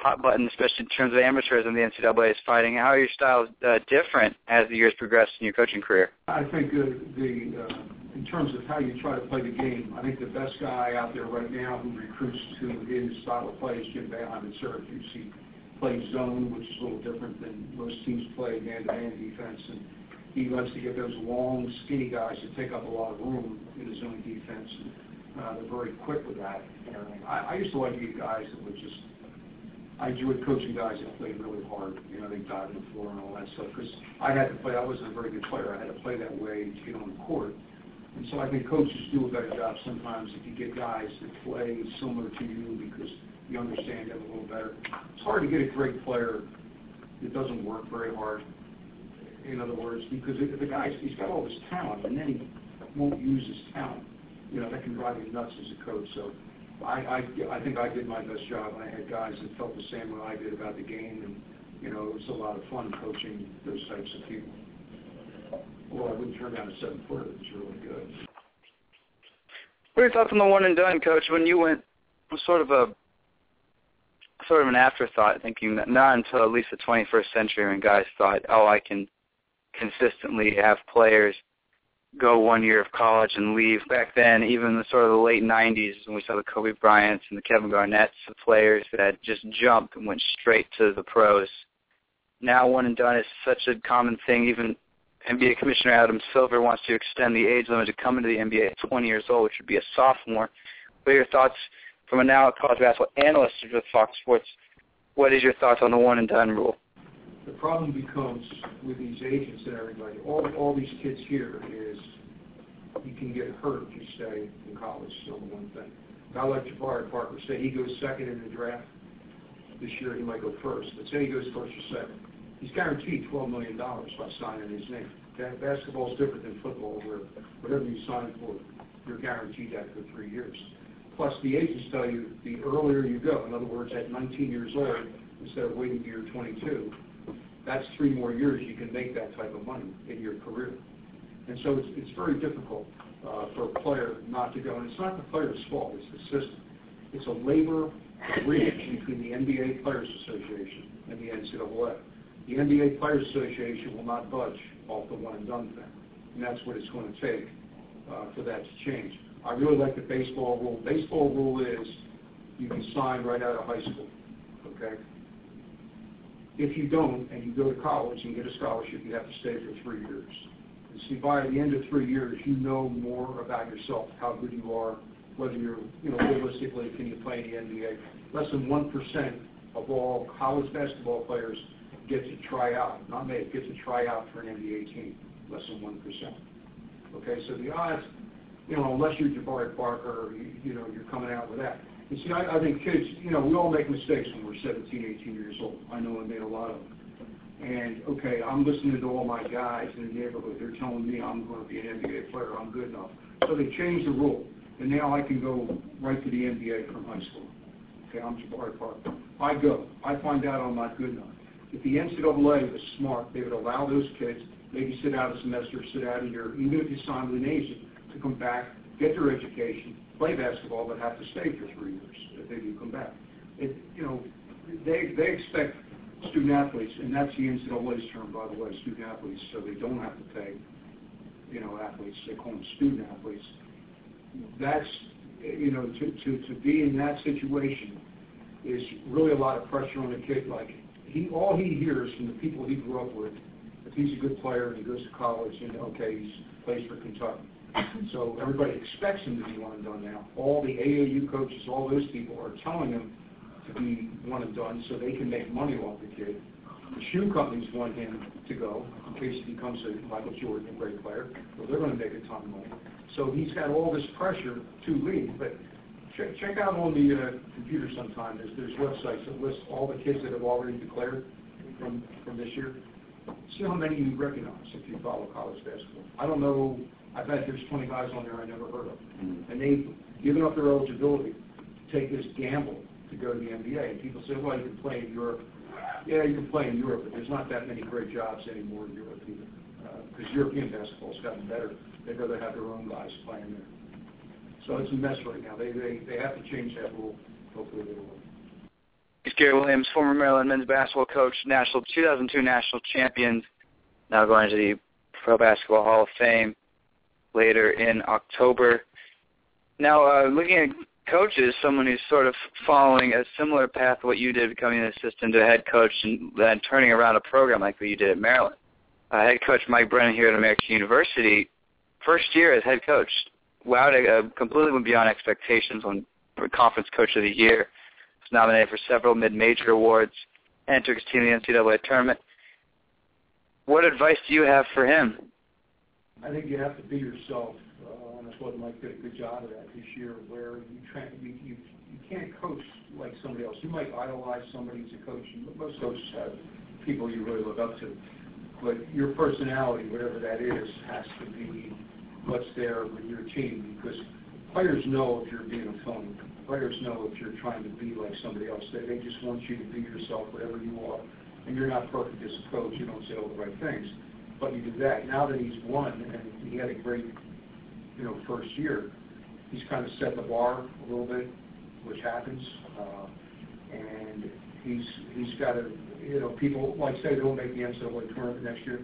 hot button, especially in terms of amateurs and the NCAA is fighting. How are your styles uh, different as the years progress in your coaching career? I think uh, the uh, in terms of how you try to play the game, I think the best guy out there right now who recruits to his style of play is Jim Boeheim in Syracuse. He plays zone, which is a little different than most teams play man-to-man defense, and he likes to get those long, skinny guys that take up a lot of room in the zone defense. And, uh, they're very quick with that. And I, I used to like to get guys that would just I enjoyed coaching guys that played really hard. You know, they dived on the floor and all that stuff. Because I had to play. I wasn't a very good player. I had to play that way to get on the court. And so I think coaches do a better job sometimes if you get guys that play similar to you because you understand them a little better. It's hard to get a great player that doesn't work very hard. In other words, because if the guy he's got all this talent and then he won't use his talent, you know that can drive you nuts as a coach. So I, I, I think I did my best job. I had guys that felt the same way I did about the game, and you know it was a lot of fun coaching those types of people. Well, I wouldn't turn down a seven footer. It was really good. What are your thoughts on the one and done, Coach? When you went, was sort of a sort of an afterthought, thinking that not until at least the 21st century when guys thought, oh, I can consistently have players go one year of college and leave. Back then, even the sort of the late 90s, when we saw the Kobe Bryants and the Kevin Garnett's, the players that just jumped and went straight to the pros. Now one and done is such a common thing. Even NBA Commissioner Adam Silver wants to extend the age limit to come into the NBA at 20 years old, which would be a sophomore. What are your thoughts from a now college basketball analyst with Fox Sports? What is your thoughts on the one and done rule? The problem becomes with these agents and everybody, all, all these kids here is you can get hurt if you stay in college, number one thing. Guy like Jabari Parker, say he goes second in the draft this year, he might go first. But say he goes first or second. He's guaranteed $12 million by signing his name. Basketball is different than football, where whatever you sign for, you're guaranteed that for three years. Plus, the agents tell you the earlier you go, in other words, at 19 years old, instead of waiting to you're 22, that's three more years you can make that type of money in your career. And so it's, it's very difficult uh, for a player not to go. And it's not the player's fault, it's the system. It's a labor agreement between the NBA Players Association and the NCAA. The NBA Players Association will not budge off the one and done thing. and that's what it's going to take uh, for that to change. I really like the baseball rule. Baseball rule is you can sign right out of high school, okay? If you don't, and you go to college and get a scholarship, you have to stay for three years. And see, by the end of three years, you know more about yourself, how good you are, whether you're, you know, realistically, can you play in the NBA? Less than 1% of all college basketball players get to try out, not make, get to try out for an NBA team, less than 1%. Okay, so the odds, you know, unless you're Jabari Parker, you, you know, you're coming out with that. You see, I, I think kids, you know, we all make mistakes when we're 17, 18 years old. I know I made a lot of them. And, okay, I'm listening to all my guys in the neighborhood. They're telling me I'm going to be an NBA player. I'm good enough. So they changed the rule. And now I can go right to the NBA from high school. Okay, I'm Jabari Parker. I go. I find out I'm not good enough. If the NCAA was smart, they would allow those kids maybe sit out a semester, sit out a year, even if you sign with an agent, to come back, get their education, play basketball, but have to stay for three years if they do come back. It, you know, they they expect student athletes, and that's the NCAA's term, by the way, student athletes, so they don't have to pay, you know, athletes. They call them student athletes. That's, you know, to, to, to be in that situation is really a lot of pressure on a kid. Like, he, all he hears from the people he grew up with, if he's a good player and he goes to college, and okay, he plays for Kentucky. So everybody expects him to be one and done now. All the AAU coaches, all those people are telling him to be one and done so they can make money off the kid. The shoe companies want him to go in case he becomes a Michael Jordan, a great player. Well, they're going to make a ton of money. So he's got all this pressure to leave. But check, check out on the uh, computer sometime. There's, there's websites that list all the kids that have already declared from, from this year. See how many you recognize if you follow college basketball. I don't know. I bet there's 20 guys on there I never heard of. And they've given up their eligibility to take this gamble to go to the NBA. And people say, well, you can play in Europe. Yeah, you can play in Europe, but there's not that many great jobs anymore in Europe either. Because uh, European basketball's gotten better. They'd rather have their own guys playing there. So it's a mess right now. They they, they have to change that rule. Hopefully they will. He's Gary Williams, former Maryland men's basketball coach, national 2002 national champions, now going to the Pro Basketball Hall of Fame later in October. Now, uh, looking at coaches, someone who's sort of following a similar path to what you did, becoming an assistant to a head coach and then turning around a program like what you did at Maryland. Uh, head coach Mike Brennan here at American University, first year as head coach, wowed uh, completely went beyond expectations on Conference Coach of the Year. Was nominated for several mid-major awards and took his team to the NCAA tournament. What advice do you have for him? I think you have to be yourself, uh, and that's what Mike did a good job of that this year, where you, try, you, you, you can't coach like somebody else. You might idolize somebody as a coach. Most coaches have people you really look up to. But your personality, whatever that is, has to be what's there with your team because players know if you're being a phony. Players know if you're trying to be like somebody else. They, they just want you to be yourself, whatever you are. And you're not perfect as a coach. You don't say all the right things. But you do that. Now that he's won and he had a great, you know, first year, he's kind of set the bar a little bit, which happens. Uh, and he's he's got to, you know, people like say they'll make the NCAA tournament next year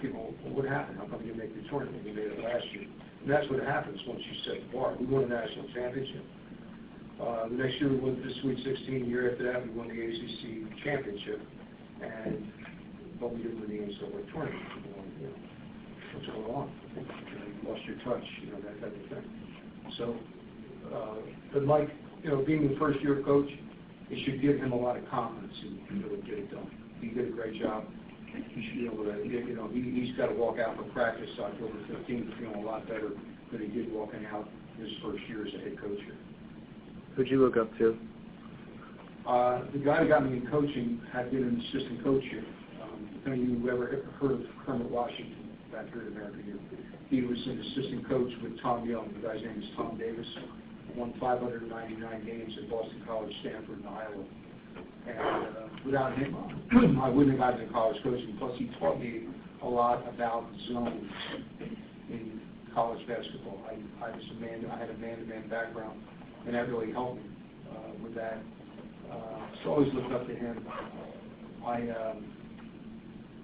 people, well, what happened? How come you make the tournament? You made it last year. And that's what happens once you set the bar. We won a national championship. Uh, the next year we won the Sweet 16. The year after that we won the ACC championship. And but we didn't win the NCAA tournament. What's going on? You, lost your touch. You know that type of thing. So, uh, but Mike, you know, being the first year coach, it should give him a lot of confidence in really get it done. He did a great job he should be able to, you know, he, he's got to walk out for practice October 15th feeling a lot better than he did walking out his first year as a head coach here. Who'd you look up to? Uh, the guy who got me in coaching had been an assistant coach here. Um, if any of you ever heard of Kermit Washington back here at American U, he was an assistant coach with Tom Young. The guy's name is Tom Davis. Won 599 games at Boston College, Stanford, and Iowa. And uh, without him, I wouldn't have gotten into college coaching. Plus, he taught me a lot about zones in college basketball. I, I was a man. I had a man-to-man background, and that really helped me uh, with that. Uh, so I always looked up to him. I um,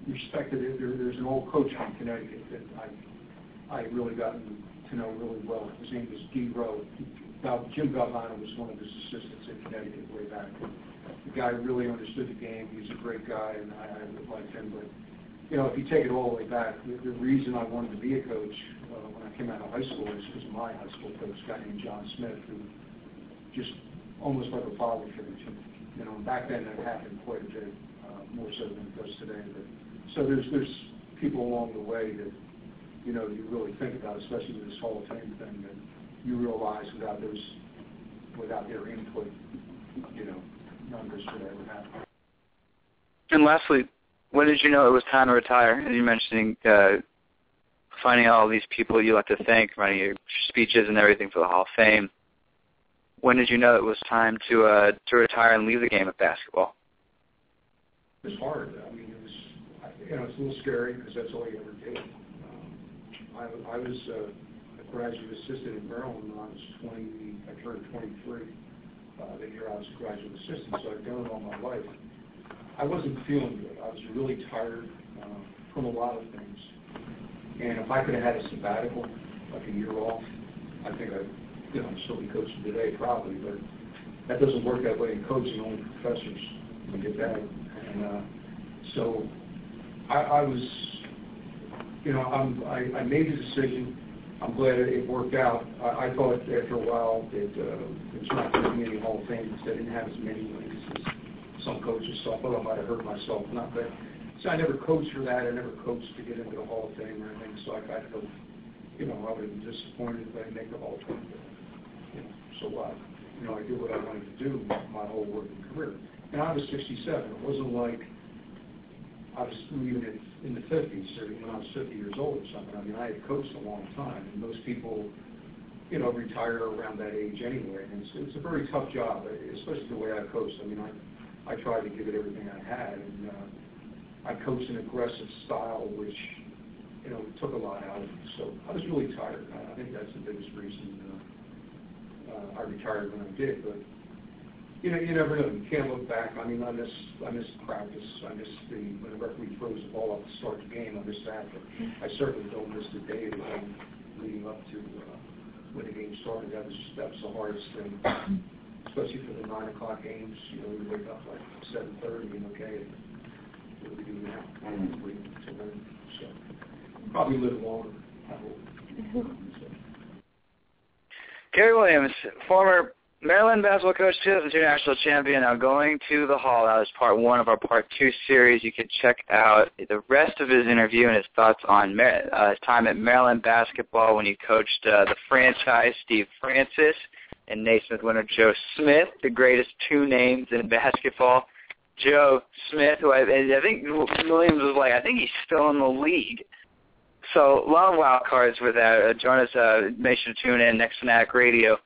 respected. There, there's an old coach from Connecticut that I I really gotten to know really well. His name was Dee Rowe. Jim Valvano was one of his assistants in Connecticut way back. The guy really understood the game. He's a great guy, and I, I liked him. But you know, if you take it all the way back, the, the reason I wanted to be a coach uh, when I came out of high school is because my high school coach, a guy named John Smith, who just almost like a father figure to me. You know, back then that happened quite a bit, uh, more so than it does today. But so there's there's people along the way that you know you really think about, especially this Hall of Fame thing, that you realize without those without their input, you know, none of this would ever happen. And lastly, when did you know it was time to retire? And you mentioning uh, finding all these people you like to thank, writing your speeches and everything for the Hall of Fame. When did you know it was time to uh, to retire and leave the game of basketball? It was hard. I mean, it was you know it's a little scary because that's all you ever did. Um, I, I was uh, a graduate assistant in Maryland when I was 20. I turned 23 uh, the year I was a graduate assistant, so I've done it all my life. I wasn't feeling good. I was really tired uh, from a lot of things. And if I could have had a sabbatical, like a year off, I think I'd, you know, still be coaching today probably. But that doesn't work that way in coaching. Only professors can get that. And uh, so I, I was, you know, I'm, I, I made the decision. I'm glad it worked out. I, I thought after a while that uh, it's not going to be any Hall of Fame because I didn't have as many wins as some coaches, so I thought I might have hurt myself. Not that. So I never coached for that. I never coached to get into the Hall of Fame or anything. So I kind of, you know, I would have been disappointed if I didn't make the Hall of Fame. So what? You know, I did what I wanted to do my whole working career. And I was 67. It wasn't like I was it in the 50s or when I was 50 years old or something. I mean, I had coached a long time, and most people, you know, retire around that age anyway. And it's, it's a very tough job, especially the way I coached. I mean, I I tried to give it everything I had, and uh, I coached an aggressive style, which you know took a lot out of me. So I was really tired. I, I think that's the biggest reason uh, uh, I retired when I did. But you know, you never know. You can't look back. I mean, I miss I miss practice. I miss the when the referee throws the ball up to start the game. I miss that. But I certainly don't miss the day leading up to uh, when the game started. That was that was the hardest thing especially for the nine o'clock games. You know, we wake up like seven thirty and okay, what do we do now? Mm-hmm. We to learn. So probably live longer. I hope. so. Gary Williams, former Maryland basketball coach, 2002 national champion, now going to the Hall. That was part one of our part two series. You can check out the rest of his interview and his thoughts on uh, his time at Maryland basketball when he coached uh, the franchise, Steve Francis and Naismith winner Joe Smith, the greatest two names in basketball. Joe Smith, who I, I think Williams was like, I think he's still in the league. So a lot of wild cards with that. Uh, join us, uh, make sure to tune in next Fanatic Radio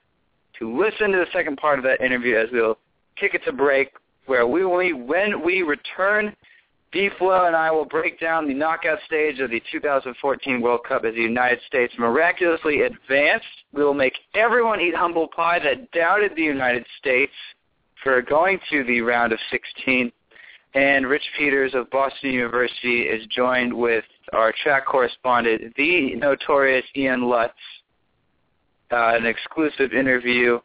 to listen to the second part of that interview as we'll kick it to break where we when we return, D-Flow and I will break down the knockout stage of the 2014 World Cup as the United States miraculously advanced. We will make everyone eat humble pie that doubted the United States for going to the round of 16. And Rich Peters of Boston University is joined with our track correspondent, the notorious Ian Lutz, uh, an exclusive interview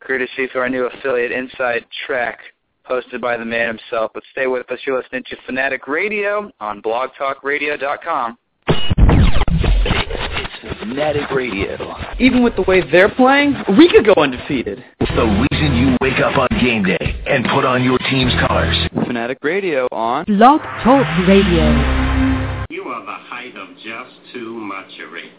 courtesy to our new affiliate, Inside Track hosted by the man himself. But stay with us. You're listening to Fanatic Radio on blogtalkradio.com. It's Fanatic Radio. Even with the way they're playing, we could go undefeated. It's the reason you wake up on game day and put on your team's colors. Fanatic Radio on Blog Talk Radio are the height of just too muchery.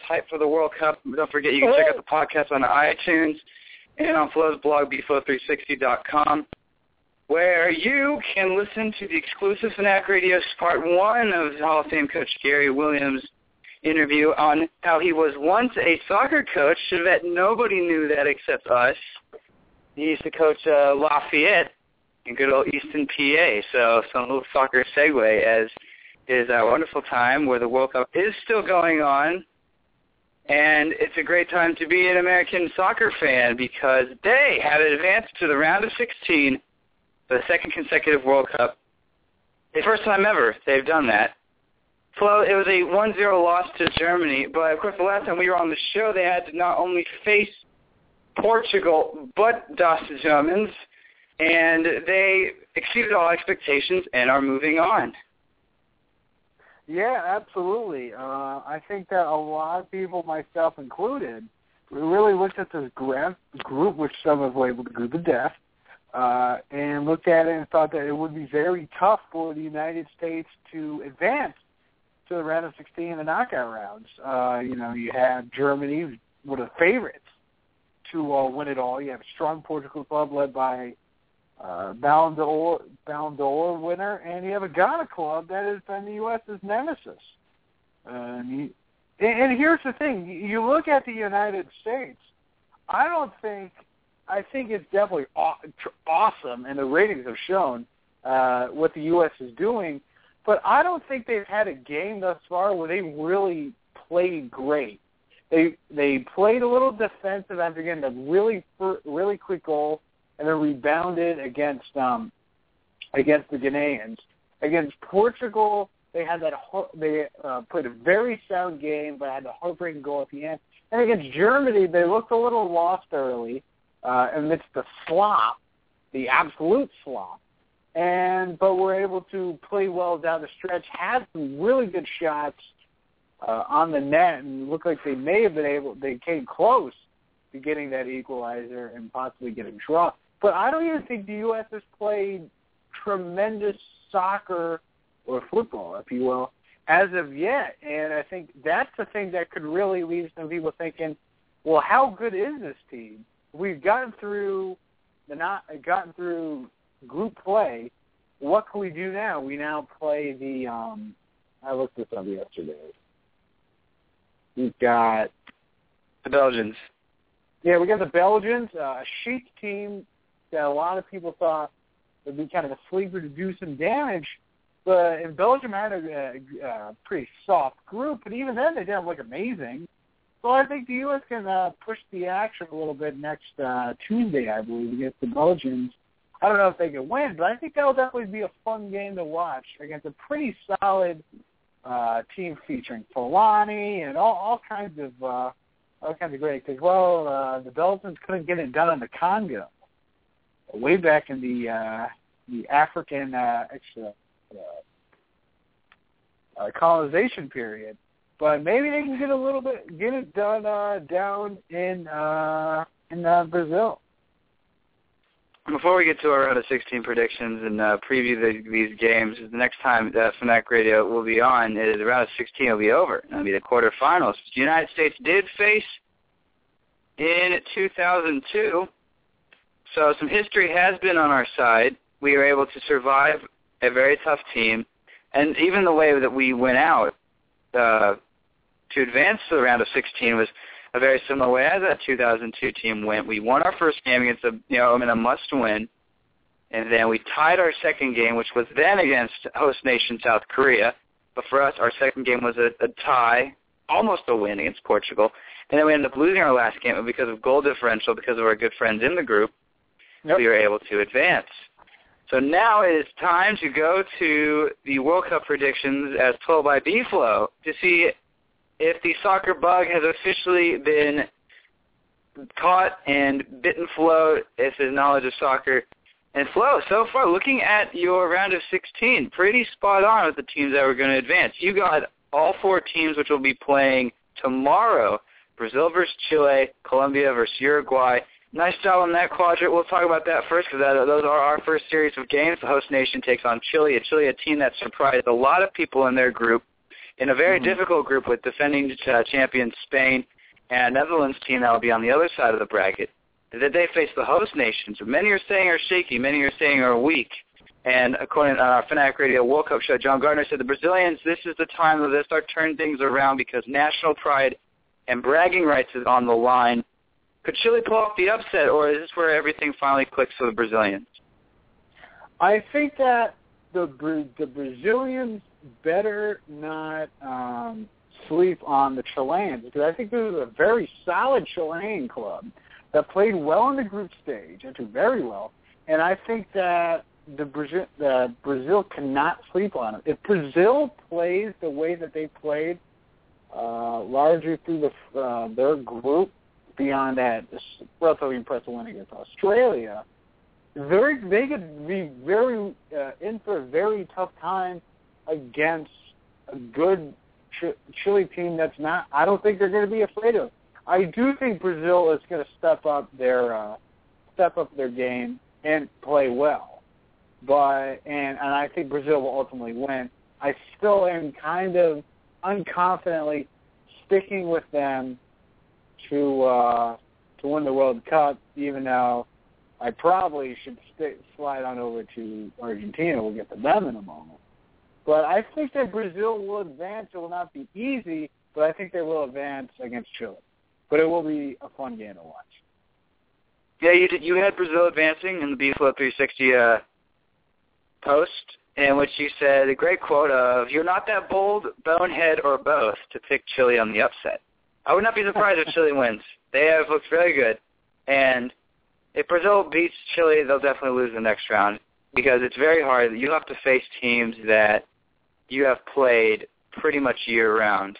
us hyped for the World Cup. Don't forget you can check out the podcast on iTunes and on Flo's blog, bflow360.com. where you can listen to the exclusive Fanatic Radio Part 1 of Hall of Fame coach Gary Williams' interview on how he was once a soccer coach. Bet nobody knew that except us. He used to coach uh, Lafayette in good old Easton, PA. So some little soccer segue as is a wonderful time where the World Cup is still going on. And it's a great time to be an American soccer fan because they have advanced to the round of 16 for the second consecutive World Cup. The first time ever they've done that. Flo, it was a 1-0 loss to Germany, but of course the last time we were on the show they had to not only face Portugal, but Das Germans, and they exceeded all expectations and are moving on. Yeah, absolutely. Uh, I think that a lot of people, myself included, we really looked at this group, group which some have labeled the group of death, uh, and looked at it and thought that it would be very tough for the United States to advance to the round of 16 in the knockout rounds. Uh, you know, you have Germany, one of the favorites to uh, win it all. You have a strong Portugal club led by uh, Ballon d'Or, winner, and you have a Ghana club that has been the U.S.'s nemesis. And, and here's the thing: you look at the United States. I don't think. I think it's definitely awesome, and the ratings have shown uh, what the U.S. is doing. But I don't think they've had a game thus far where they really played great. They they played a little defensive after getting a really really quick goal and then rebounded against um, against the Ghanaians. Against Portugal, they had that they uh, played a very sound game, but had the heartbreaking goal at the end. And against Germany, they looked a little lost early uh, amidst the slop, the absolute slop. And but were able to play well down the stretch. Had some really good shots uh, on the net, and looked like they may have been able. They came close to getting that equalizer and possibly get a draw. But I don't even think the U.S. has played tremendous soccer or football, if you will, as of yet. And I think that's the thing that could really leave some people thinking, well, how good is this team? We've gotten through the not gotten through group play. What can we do now? We now play the. um I looked this up yesterday. We've got the Belgians. Yeah, we got the Belgians, uh, a chic team that a lot of people thought would be kind of a sleeper to do some damage. But in Belgium had a, a, a pretty soft group, but even then they didn't look amazing. So I think the U.S. can uh, push the action a little bit next uh, Tuesday, I believe, against the Belgians. I don't know if they can win, but I think that'll definitely be a fun game to watch against a pretty solid uh, team featuring Fellaini and all, all kinds of uh, all kinds of great. Because well, uh, the Belgians couldn't get it done in the Congo way back in the uh, the African uh, uh, uh, colonization period. But maybe they can get a little bit get it done uh, down in uh, in uh, Brazil. Before we get to our round of 16 predictions and uh, preview the, these games, the next time that Fanatic Radio will be on, is the round of 16 will be over. It'll be the quarterfinals. The United States did face in 2002 so some history has been on our side. We were able to survive a very tough team, and even the way that we went out uh, to advance to the round of 16 was a very similar way as that 2002 team went. We won our first game against a you know I mean a must-win, and then we tied our second game, which was then against host nation South Korea. But for us, our second game was a, a tie, almost a win against Portugal, and then we ended up losing our last game because of goal differential because of our good friends in the group yep. we were able to advance. So now it is time to go to the World Cup predictions as told by B-Flow to see if the soccer bug has officially been caught and bitten Flo if his knowledge of soccer. And Flo, so far, looking at your round of 16, pretty spot on with the teams that were going to advance. You got all four teams which will be playing tomorrow. Brazil versus Chile, Colombia versus Uruguay, Nice job on that quadrant. We'll talk about that first because those are our first series of games. The host nation takes on Chile, a Chile a team that surprised a lot of people in their group, in a very mm-hmm. difficult group with defending uh, champion Spain and Netherlands team that will be on the other side of the bracket. that they face the host nations. Many are saying are shaky. Many are saying are weak. And according to our Fanatic Radio World Cup show, John Gardner said the Brazilians, this is the time that they start turning things around because national pride and bragging rights is on the line. Could Chile pull off the upset, or is this where everything finally clicks for the Brazilians? I think that the the Brazilians better not um, sleep on the Chileans because I think this is a very solid Chilean club that played well in the group stage and did very well. And I think that the Brazil, the Brazil cannot sleep on it. If Brazil plays the way that they played, uh, largely through the uh, their group, beyond that, relatively impressive win against Australia, very they could be very uh, in for a very tough time against a good Ch- Chile team that's not. I don't think they're going to be afraid of. I do think Brazil is going to step up their uh, step up their game and play well, but and and I think Brazil will ultimately win. I still am kind of unconfidently sticking with them to uh, to win the World Cup, even though I probably should st- slide on over to Argentina. We'll get to them in a moment. But I think that Brazil will advance. It will not be easy, but I think they will advance against Chile. But it will be a fun game to watch. Yeah, you did. You had Brazil advancing in the B Flow 360 uh, post, in which you said a great quote of "You're not that bold, bonehead, or both to pick Chile on the upset." I would not be surprised if Chile wins. They have looked very good, and if Brazil beats Chile, they'll definitely lose the next round because it's very hard. You have to face teams that you have played pretty much year round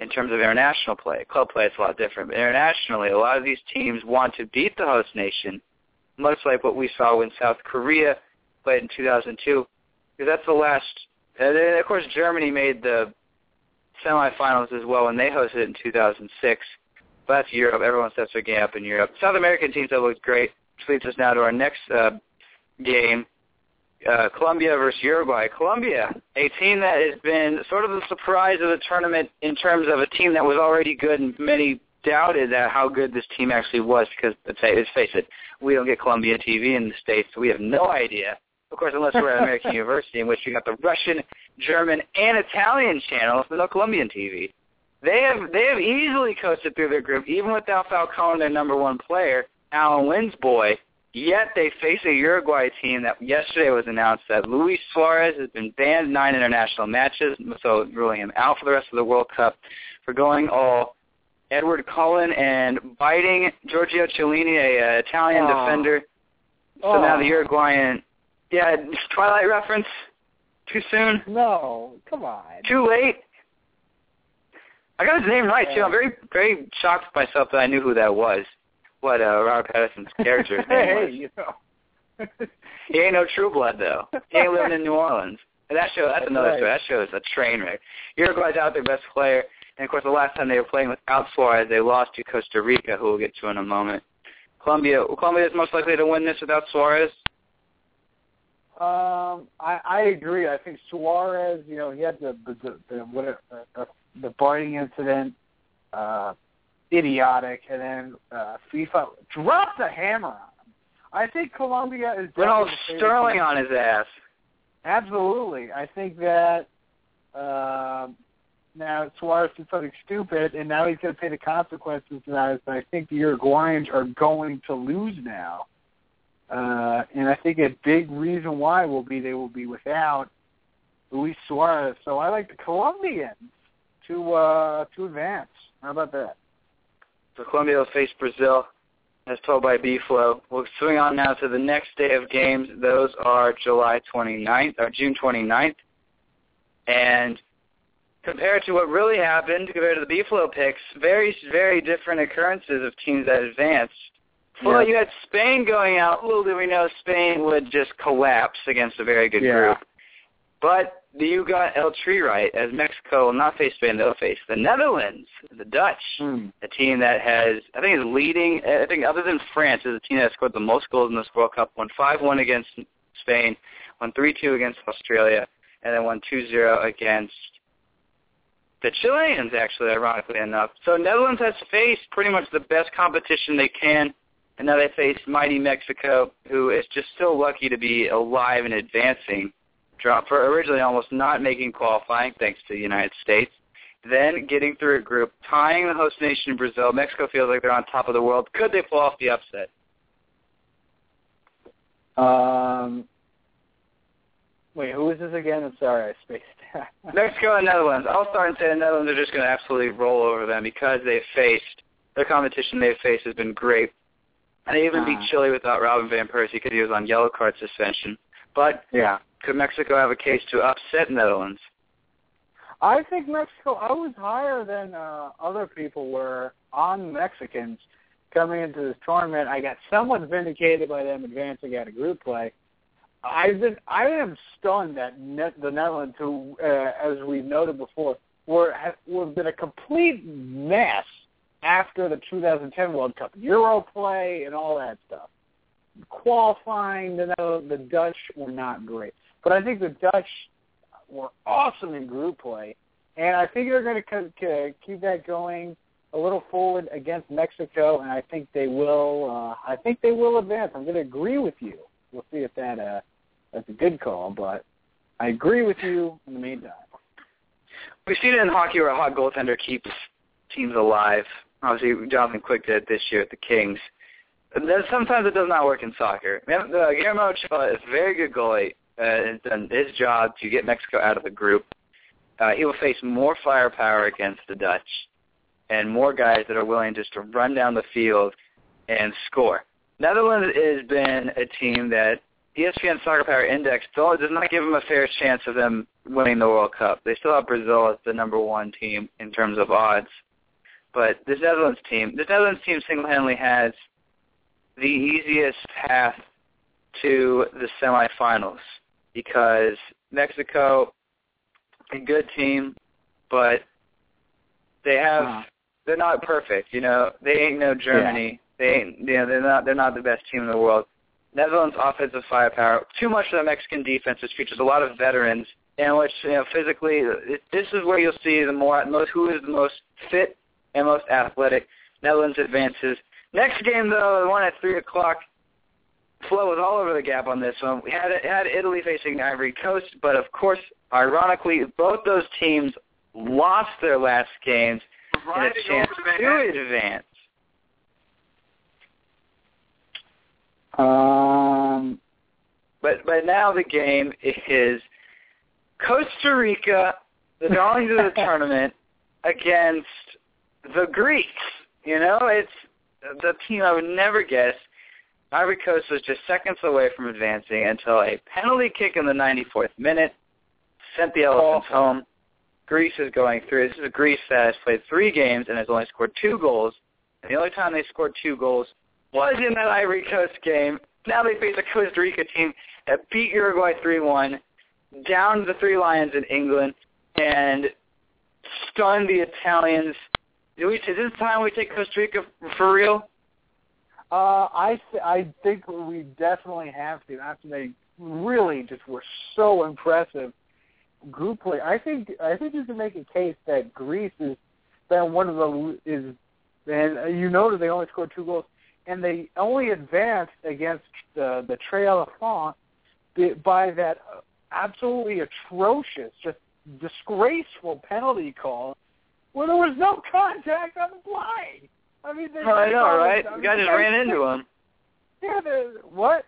in terms of international play. Club play is a lot different, but internationally, a lot of these teams want to beat the host nation, much like what we saw when South Korea played in 2002, because that's the last. And then, of course, Germany made the semifinals as well when they hosted it in 2006. But that's Europe. Everyone steps their game up in Europe. South American teams have looked great, which leads us now to our next uh, game, uh, Colombia versus Uruguay. Colombia, a team that has been sort of the surprise of the tournament in terms of a team that was already good, and many doubted that how good this team actually was because let's, let's face it, we don't get Colombian TV in the states, so we have no idea. Of course, unless we're at American University, in which you got the Russian, German, and Italian channels, but no Colombian TV. They have they have easily coasted through their group, even without Falcao, their number one player, Allen Lynn's boy. Yet they face a Uruguay team that yesterday was announced that Luis Suarez has been banned nine international matches, so ruling him out for the rest of the World Cup for going all Edward Cullen and biting Giorgio Chiellini, a, a Italian Oh. defender. So Oh. now the Uruguayan, yeah, Twilight reference. Too soon? No, come on. Too late? I got his name right too. I'm very, very shocked with myself that I knew who that was. What uh, Robert Pattinson's character's name hey, was. you know. He ain't no True Blood though. He ain't living in New Orleans. And that show, that's That's another right. story. That show is a train wreck. Uruguay's out their best player, and of course the last time they were playing without Suarez, they lost to Costa Rica, who we'll get to in a moment. Colombia, Colombia is most likely to win this without Suarez. Um, I, I agree. I think Suarez, you know, he had the the the, the, what, uh, the biting incident, uh, idiotic, and then uh, FIFA dropped the hammer on him. I think Colombia is Went all the Sterling on his ass. Absolutely. I think that um now Suarez did something stupid, and now he's going to pay the consequences of that. I think the Uruguayans are going to lose now. Uh, and I think a big reason why will be they will be without Luis Suarez. So I like the Colombians to uh, to advance. How about that? So Colombia will face Brazil, as told by B-Flow. We'll swing on now to the next day of games. Those are July 29th, or June 29th. And compared to what really happened, compared to the B-Flow picks, very, very different occurrences of teams that advanced. Well, Yeah. you had Spain going out. Little did we know Spain would just collapse against a very good Yeah. group. But you got El Tri right, as Mexico will not face Spain, they'll face the Netherlands, the Dutch, hmm. a team that has, I think, is leading. Eh, I think, other than France, is a team that scored the most goals in this World Cup. Won five-one against Spain, won three-two against Australia, and then won two-zero against the Chileans. Actually, ironically enough, so Netherlands has faced pretty much the best competition they can and now they face mighty Mexico, who is just so lucky to be alive and advancing, for originally almost not making qualifying thanks to the United States. Then getting through a group, tying the host nation in Brazil. Mexico feels like they're on top of the world. Could they pull off the upset? Um, wait, who is this again? I'm sorry, I spaced. Mexico and Netherlands. I'll start and say the Netherlands are just going to absolutely roll over them because they've faced the competition they've faced has been great. And they even uh, beat ah. Chile without Robin van Persie because he was on yellow card suspension. But yeah, could Mexico have a case to upset Netherlands? I think Mexico. I was higher than uh, other people were on Mexicans coming into this tournament. I got somewhat vindicated by them advancing out of group play. I've been, I am stunned that net, the Netherlands, who, uh, as we noted before, were have, have been a complete mess after the 2010 World Cup, Euro play and all that stuff. Qualifying, the the Dutch were not great, but I think the Dutch were awesome in group play, and I think they're going to keep that going a little forward against Mexico, and I think they will. Uh, I think they will advance. I'm going to agree with you. We'll see if that uh, that's a good call, but I agree with you in the meantime. We've seen it in hockey where a hot goaltender keeps teams alive. Obviously, Jonathan Quick did this year at the Kings. Sometimes it does not work in soccer. Uh, Guillermo Ochoa is a very good goalie. Uh, has done his job to get Mexico out of the group. Uh, he will face more firepower against the Dutch and more guys that are willing just to run down the field and score. Netherlands has been a team that ESPN Soccer Power Index still does not give them a fair chance of them winning the World Cup. They still have Brazil as the number one team in terms of odds. But this Netherlands team, this Netherlands team single-handedly has the easiest path to the semifinals because Mexico, a good team, but they have wow. they're not perfect. You know, they ain't no Germany. Yeah. They ain't you know they're not they're not the best team in the world. Netherlands offensive firepower, too much of the Mexican defense, which features a lot of veterans, and which you know physically, it, this is where you'll see the more most who is the most fit and most athletic. Netherlands advances. Next game though, the one at three o'clock. Flo was all over the gap on this one. We had had Italy facing Ivory Coast, but of course, ironically, both those teams lost their last games right and a chance to advance. Um, but but now the game is Costa Rica, the darlings of the tournament, against the Greeks. You know, it's the team I would never guess. Ivory Coast was just seconds away from advancing until a penalty kick in the 94th minute sent the Elephants oh. home. Greece is going through. This is a Greece that has played three games and has only scored two goals. And the only time they scored two goals was in that Ivory Coast game. Now they face a Costa Rica team that beat Uruguay 3-1, down the Three Lions in England, and stunned the Italians do we? Is this time we take Costa Rica for real? Uh, I I think we definitely have to after they really just were so impressive group play. I think I think you can make a case that Greece is been one of the is and you know that they only scored two goals and they only advanced against the the Trey Elephant by that absolutely atrocious, just disgraceful penalty call well, there was no contact on the fly. I mean, oh, I know, right? The guy just ran into him. Yeah, the what?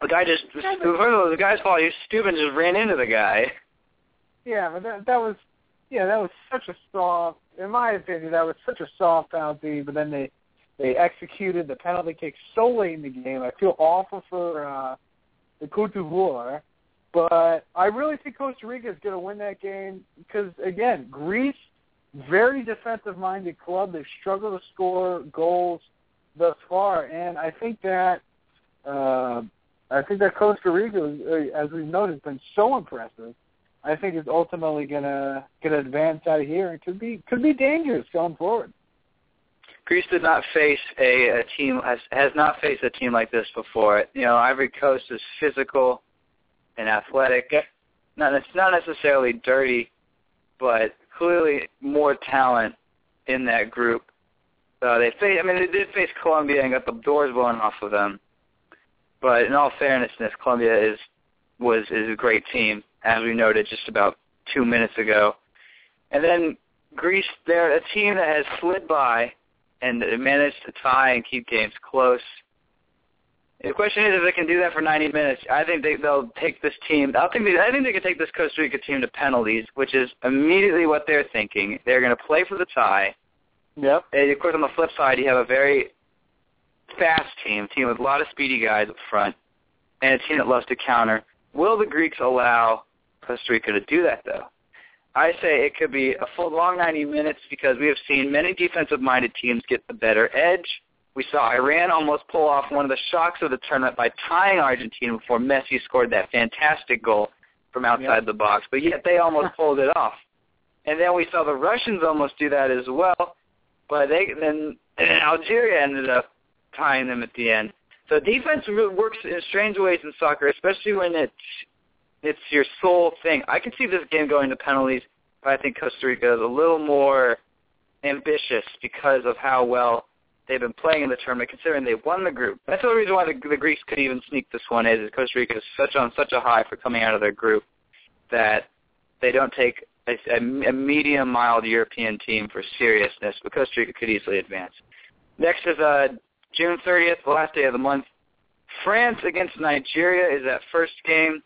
The guy just yeah, the, the guy's fault. He's stupid. And just ran into the guy. Yeah, but that that was yeah, that was such a soft. In my opinion, that was such a soft penalty. But then they they executed the penalty kick so late in the game. I feel awful for uh, the Cote d'Ivoire but I really think Costa Rica is going to win that game because, again, Greece, very defensive-minded club. They've struggled to score goals thus far, and I think that uh, I think that Costa Rica, uh, as we've noted, has been so impressive. I think is ultimately gonna gonna advance out of here and could be could be dangerous going forward. Greece did not face a, a team has has not faced a team like this before. You know, Ivory Coast is physical and athletic. Not it's not necessarily dirty, but clearly more talent in that group. Uh, they face, I mean, they did face Colombia and got the doors blown off of them. But in all fairness, Colombia is was is a great team, as we noted just about two minutes ago. And then Greece, they're a team that has slid by and managed to tie and keep games close. The question is if they can do that for 90 minutes. I think they, they'll take this team. I think they, I think they can take this Costa Rica team to penalties, which is immediately what they're thinking. They're going to play for the tie. Yep. And of course, on the flip side, you have a very fast team, a team with a lot of speedy guys up front, and a team that loves to counter. Will the Greeks allow Costa Rica to do that, though? I say it could be a full long 90 minutes because we have seen many defensive-minded teams get the better edge we saw Iran almost pull off one of the shocks of the tournament by tying Argentina before Messi scored that fantastic goal from outside yep. the box, but yet they almost pulled it off. And then we saw the Russians almost do that as well, but they then and Algeria ended up tying them at the end. So defense works in strange ways in soccer, especially when it's it's your sole thing. I can see this game going to penalties, but I think Costa Rica is a little more ambitious because of how well they've been playing in the tournament, considering they won the group. That's the only reason why the, the Greeks could even sneak this one is, is Costa Rica is such on such a high for coming out of their group that they don't take a, a, a medium mild European team for seriousness, but Costa Rica could easily advance. Next is uh, June 30th, the last day of the month. France against Nigeria is that first game.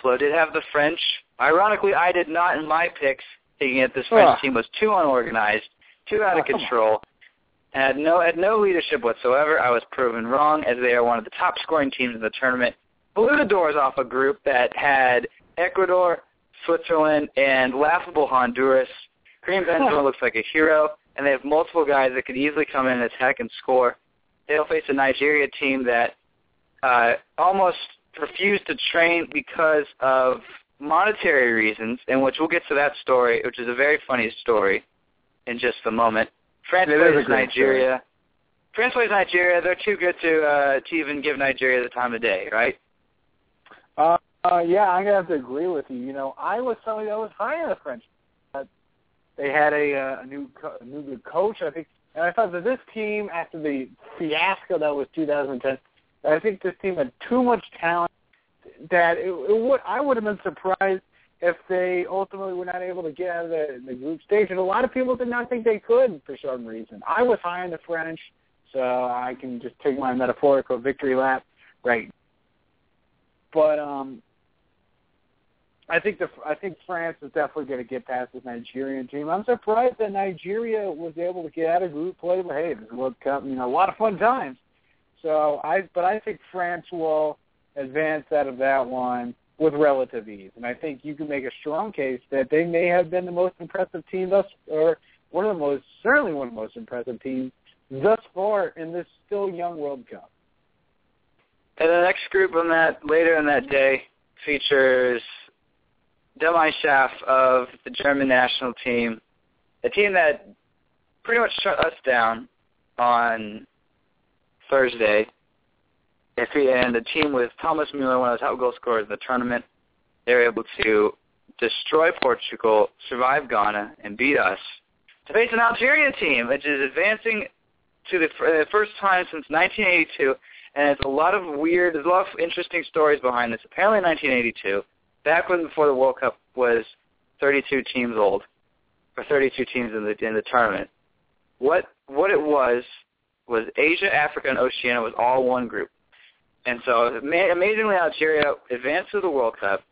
Flo did have the French. Ironically, I did not in my picks, thinking that this French oh. team was too unorganized, too out of oh, control had no had no leadership whatsoever. I was proven wrong, as they are one of the top scoring teams in the tournament. Blew the doors off a group that had Ecuador, Switzerland, and laughable Honduras. Karim Benzema looks like a hero, and they have multiple guys that could easily come in and attack and score. They'll face a Nigeria team that uh, almost refused to train because of monetary reasons, in which we'll get to that story, which is a very funny story in just a moment. France plays Nigeria. Story. France plays Nigeria. They're too good to uh, to even give Nigeria the time of day, right? Uh, uh, yeah, I'm gonna have to agree with you. You know, I was somebody that was high on the French. Uh, they had a, uh, a new co- a new good coach, I think, and I thought that this team, after the fiasco that was 2010, I think this team had too much talent that it, it would I would have been surprised if they ultimately were not able to get out of the, the group stage. And a lot of people did not think they could for some reason. I was high on the French, so I can just take my metaphorical victory lap right. But um, I think the I think France is definitely going to get past this Nigerian team. I'm surprised that Nigeria was able to get out of group play, but hey, this is World Cup, you know, a lot of fun times. So I, but I think France will advance out of that one with relative ease. And I think you can make a strong case that they may have been the most impressive team thus, or one of the most, certainly one of the most impressive teams thus far in this still young World Cup. And the next group on that later in that day features Die Mannschaft of the German national team, a team that pretty much shut us down on Thursday if he, and the team with Thomas Muller, one of the top goal scorers in the tournament, they were able to destroy Portugal, survive Ghana, and beat us to face an Algeria team, which is advancing to the, the first time since 1982. And it's a lot of weird, there's a lot of interesting stories behind this. Apparently, in 1982, back when before the World Cup was 32 teams old, or 32 teams in the in the tournament. What what it was was Asia, Africa, and Oceania was all one group. And so amazingly, Algeria advanced to the World Cup,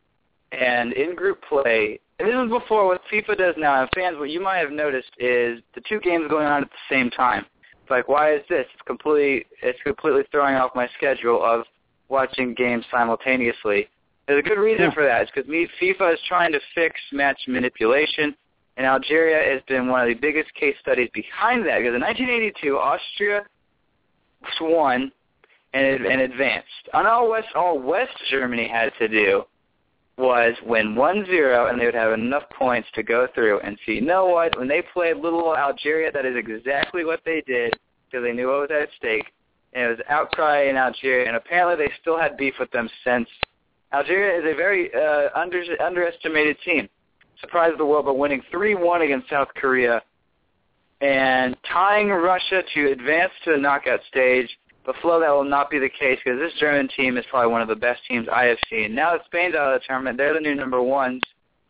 and in group play, and this is before what FIFA does now. And fans, what you might have noticed is the two games going on at the same time. It's like, why is this? It's completely, it's completely throwing off my schedule of watching games simultaneously. There's a good reason yeah. for that. It's because FIFA is trying to fix match manipulation, and Algeria has been one of the biggest case studies behind that. Because in 1982, Austria won and, and advanced. And all West all West Germany had to do was win one zero, and they would have enough points to go through and see. You know what? When they played little Algeria, that is exactly what they did because they knew what was at stake. And it was outcry in Algeria, and apparently they still had beef with them since. Algeria is a very uh, under, underestimated team. Surprised the world by winning 3-1 against South Korea and tying Russia to advance to the knockout stage. But Flo, that will not be the case because this German team is probably one of the best teams I have seen. Now that Spain's out of the tournament, they're the new number ones.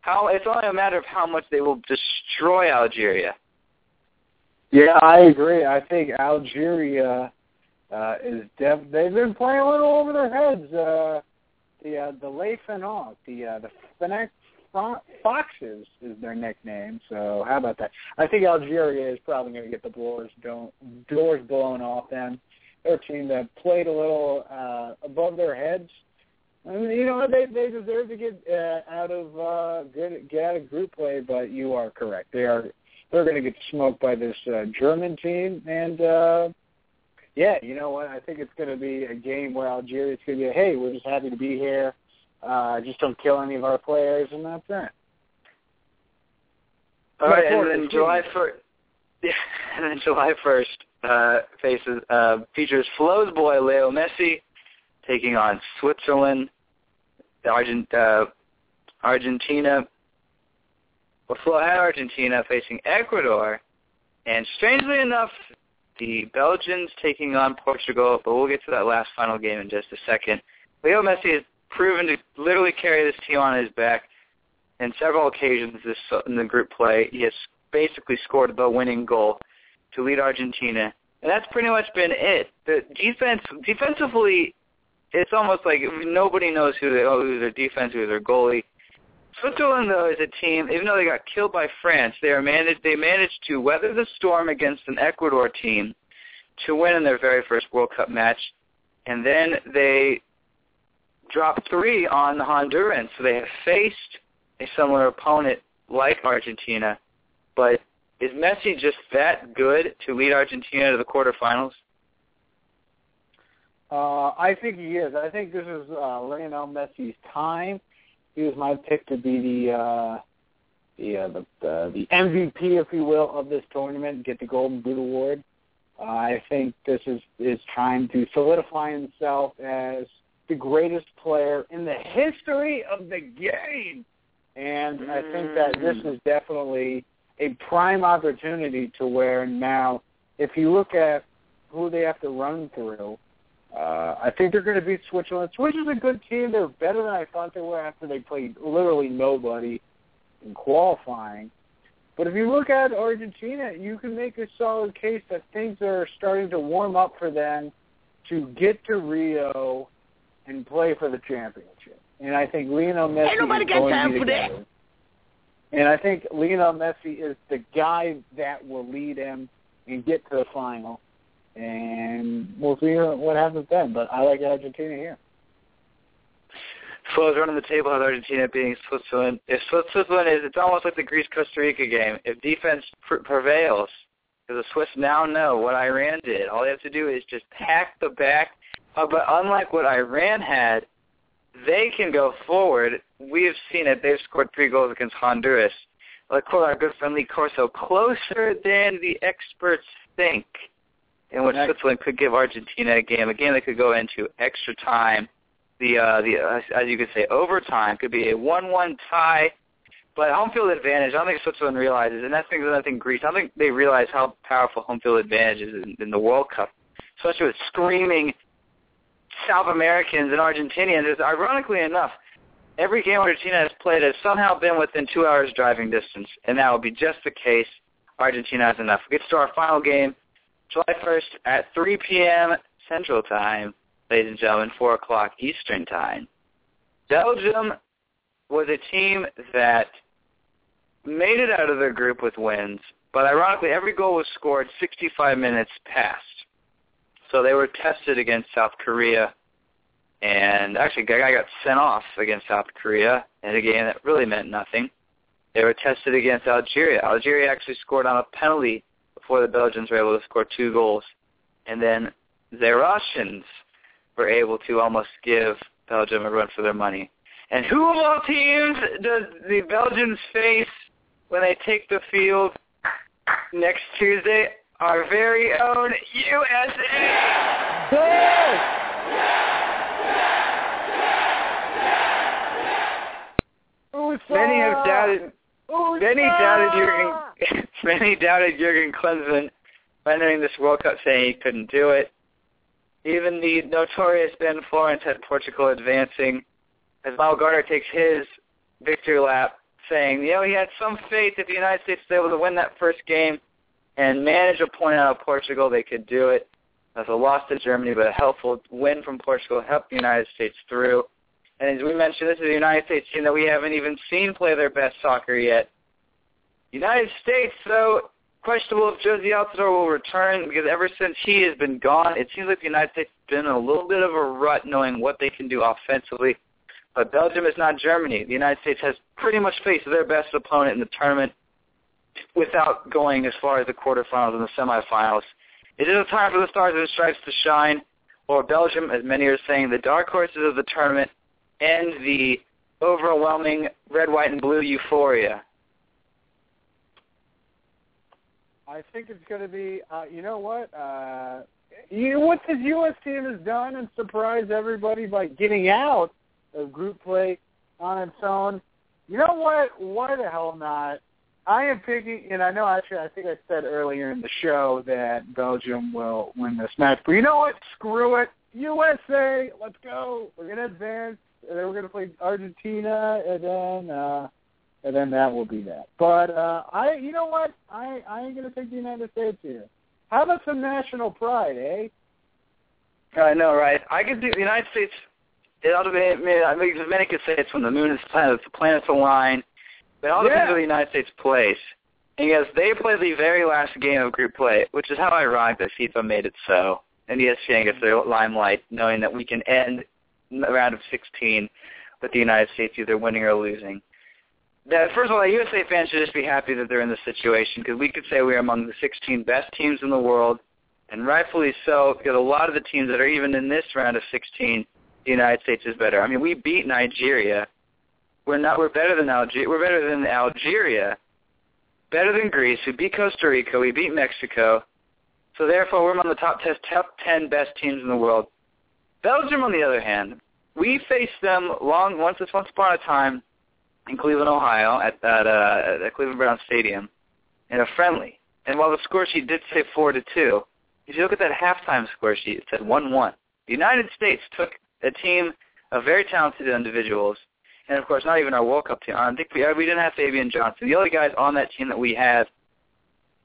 How it's only a matter of how much they will destroy Algeria. Yeah, I agree. I think Algeria uh, is def- they've been playing a little over their heads. Uh, the uh, the Le Fennec, the uh, the Fennec Foxes is their nickname. So how about that? I think Algeria is probably going to get the doors don't, doors blown off them. They're team that played a little uh, above their heads. I mean, you know they they deserve to get uh, out of uh, good get out of group play, but you are correct. They are they're going to get smoked by this uh, German team, and uh, yeah, you know what? I think it's going to be a game where Algeria's going to be, hey, we're just happy to be here. Uh, just don't kill any of our players, and that's it. All right, and then July first. Yeah, and then July first uh, faces uh, features Flo's boy Leo Messi taking on Switzerland, Argent, uh, Argentina. Well, Flo had Argentina facing Ecuador, and strangely enough, the Belgians taking on Portugal, but we'll get to that last final game in just a second. Leo Messi has proven to literally carry this team on his back in several occasions this in the group play. He has basically scored the winning goal to lead Argentina, and that's pretty much been it. The defense, defensively, it's almost like nobody knows who they, oh, who's their defense, who's their goalie. Switzerland, though, is a team. Even though they got killed by France, they are managed. They managed to weather the storm against an Ecuador team to win in their very first World Cup match, and then they dropped three on the Hondurans. So they have faced a similar opponent like Argentina, but is Messi just that good to lead Argentina to the quarterfinals? Uh, I think he is. I think this is uh, Lionel Messi's time he was my pick to be the uh, the, uh, the the the MVP, if you will, of this tournament, get the Golden Boot award. Uh, I think this is is trying to solidify himself as the greatest player in the history of the game, and I think that this Mm. is definitely a prime opportunity to where now, if you look at who they have to run through, uh, I think they're going to beat Switzerland. Switzerland's a good team. They're better than I thought they were after they played literally nobody in qualifying. But if you look at Argentina, you can make a solid case that things are starting to warm up for them to get to Rio and play for the championship. And I think Lionel Messi Ain't nobody is got going time to be for that. And I think Lionel Messi is the guy that will lead him and get to the final and we'll see what happens then. But I like Argentina here. Flo's running the table with Argentina being Switzerland. If Switzerland is, it's almost like the Greece Costa Rica game. If defense pr- prevails, because the Swiss now know what Iran did. All they have to do is just pack the back. Uh, but unlike what Iran had, they can go forward. We have seen it. They've scored three goals against Honduras. Like quote our good friend Lee Corso, closer than the experts think in which Switzerland could give Argentina a game. A game that could go into extra time. The uh, the uh, as you could say overtime could be a one-one tie, but home field advantage. I don't think Switzerland realizes, and that's things that I think Greece. I don't think they realize how powerful home field advantage is in, in the World Cup, especially with screaming South Americans and Argentinians. Is ironically enough, every game Argentina has played has somehow been within two hours driving distance, and that will be just the case. Argentina has enough. We get to our final game. July 1st at 3 p.m. Central Time, ladies and gentlemen, 4 o'clock Eastern Time. Belgium was a team that made it out of their group with wins, but ironically, every goal was scored 65 minutes past. So they were tested against South Korea, and actually, Gaga got sent off against South Korea in a game that really meant nothing. They were tested against Algeria. Algeria actually scored on a penalty before the Belgians were able to score two goals. And then the Russians were able to almost give Belgium a run for their money. And who of all teams does the Belgians face when they take the field next Tuesday? Our very own USA! Many have doubted. Many doubted in, Many doubted Jurgen Klinsmann entering this World Cup saying he couldn't do it. Even the notorious Ben Florence had Portugal advancing as Mal Gardner takes his victory lap saying, you know, he had some faith if the United States was able to win that first game and manage a point out of Portugal, they could do it. That's a loss to Germany, but a helpful win from Portugal helped the United States through. And as we mentioned, this is the United States team that we haven't even seen play their best soccer yet. United States, though, questionable if Jozy Altidore will return because ever since he has been gone, it seems like the United States has been in a little bit of a rut knowing what they can do offensively. But Belgium is not Germany. The United States has pretty much faced their best opponent in the tournament without going as far as the quarterfinals and the semifinals. It is a time for the Stars and Stripes to shine, or Belgium, as many are saying, the dark horses of the tournament, and the overwhelming red, white, and blue euphoria. I think it's going to be. Uh, you know what? Uh, you what this U.S. team has done and surprised everybody by getting out of group play on its own. You know what? Why the hell not? I am picking, and I know actually I think I said earlier in the show that Belgium will win this match. But you know what? Screw it. USA, let's go. We're gonna advance, and then we're gonna play Argentina, and then uh, and then that will be that. But uh, I, you know what? I I ain't gonna take the United States here. How about some national pride, eh? I know, right? I could do the United States. It ought to be. I mean, many could say it's when the moon is planet, the planets align. But all depends Yeah. on the United States plays. And yes, they play the very last game of group play, which is how ironic that FIFA made it so. And E ESPN gets their limelight, knowing that we can end the round of 16 with the United States either winning or losing. That first of all, USA fans should just be happy that they're in this situation because we could say we are among the 16 best teams in the world, and rightfully so because a lot of the teams that are even in this round of 16, the United States is better. I mean, we beat Nigeria. We're not. We're better than Algeria. We're better than Algeria. Better than Greece. We beat Costa Rica. We beat Mexico. So therefore, we're among the top 10, top 10 best teams in the world. Belgium, on the other hand, we faced them long once once upon a time in Cleveland, Ohio, at at, uh, at Cleveland Brown Stadium, in a friendly. And while the score sheet did say four to two, if you look at that halftime score sheet, it said one one. The United States took a team of very talented individuals, and of course, not even our World Cup team. I think we uh, we didn't have Fabian Johnson. The only guys on that team that we had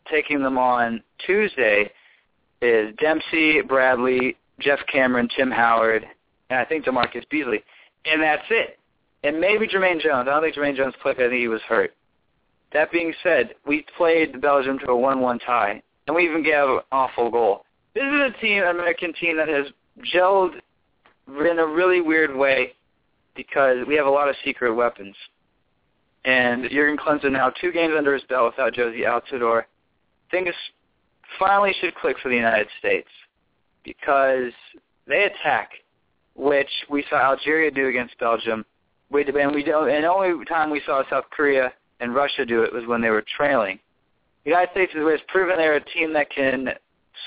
taking them on Tuesday is Dempsey, Bradley, Geoff Cameron, Tim Howard, and I think DaMarcus Beasley, and that's it. And maybe Jermaine Jones. I don't think Jermaine Jones played. I think he was hurt. That being said, we played Belgium to a 1-1 tie, and we even gave an awful goal. This is a team, an American team that has gelled in a really weird way because we have a lot of secret weapons. And Jurgen Klinsmann now two games under his belt without Jozy Altidore. Things finally should click for the United States because they attack, which we saw Algeria do against Belgium. We and we don't, and the only time we saw South Korea and Russia do it was when they were trailing. The United States has proven they're a team that can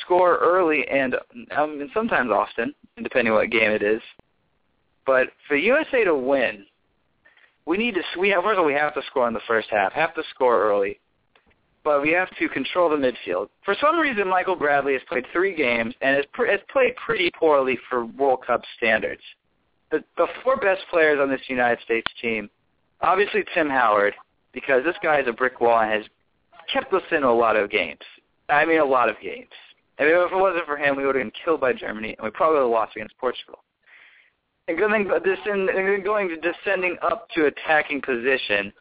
score early and, um, and sometimes often, depending on what game it is. But for USA to win, we need to. We have, first of all, we have to score in the first half. Have to score early, but we have to control the midfield. For some reason, Michael Bradley has played three games and has, pr- has played pretty poorly for World Cup standards. The, the four best players on this United States team, obviously Tim Howard, because this guy is a brick wall and has kept us in a lot of games. I mean, a lot of games. I mean, if it wasn't for him, we would have been killed by Germany, and we probably would have lost against Portugal. And going, descend, and going to descending up to attacking position,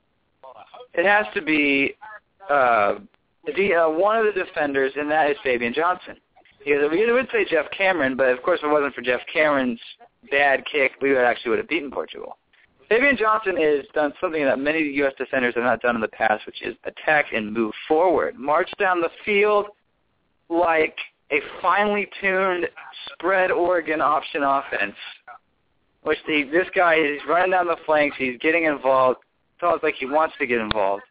it has to be uh, the, uh, one of the defenders, and that is Fabian Johnson. Because we would say Geoff Cameron, but of course, if it wasn't for Geoff Cameron's bad kick, we would actually would have beaten Portugal. Fabian Johnson has done something that many U.S. defenders have not done in the past, which is attack and move forward, march down the field like a finely tuned spread Oregon option offense. Which the, this guy is running down the flanks, he's getting involved. Almost like he wants to get involved.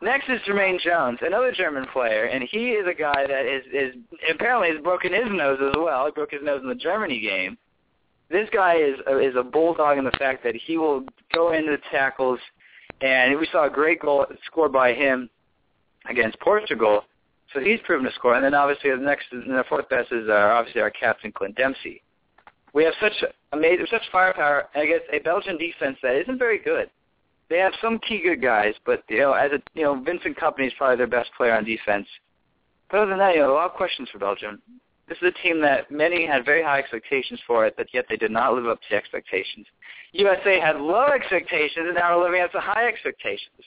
Next is Jermaine Jones, another German player, and he is a guy that is is apparently has broken his nose as well. He broke his nose in the Germany game. This guy is a, is a bulldog in the fact that he will go into the tackles, and we saw a great goal scored by him against Portugal. So he's proven to score. And then obviously the next, and the fourth best is uh, obviously our captain Clint Dempsey. We have such amazing, such firepower against a Belgian defense that isn't very good. They have some key good guys, but you know, as a you know, Vincent Kompany is probably their best player on defense. But other than that, you know, a lot of questions for Belgium. This is a team that many had very high expectations for it, but yet they did not live up to expectations. USA had low expectations, and now are living up to high expectations.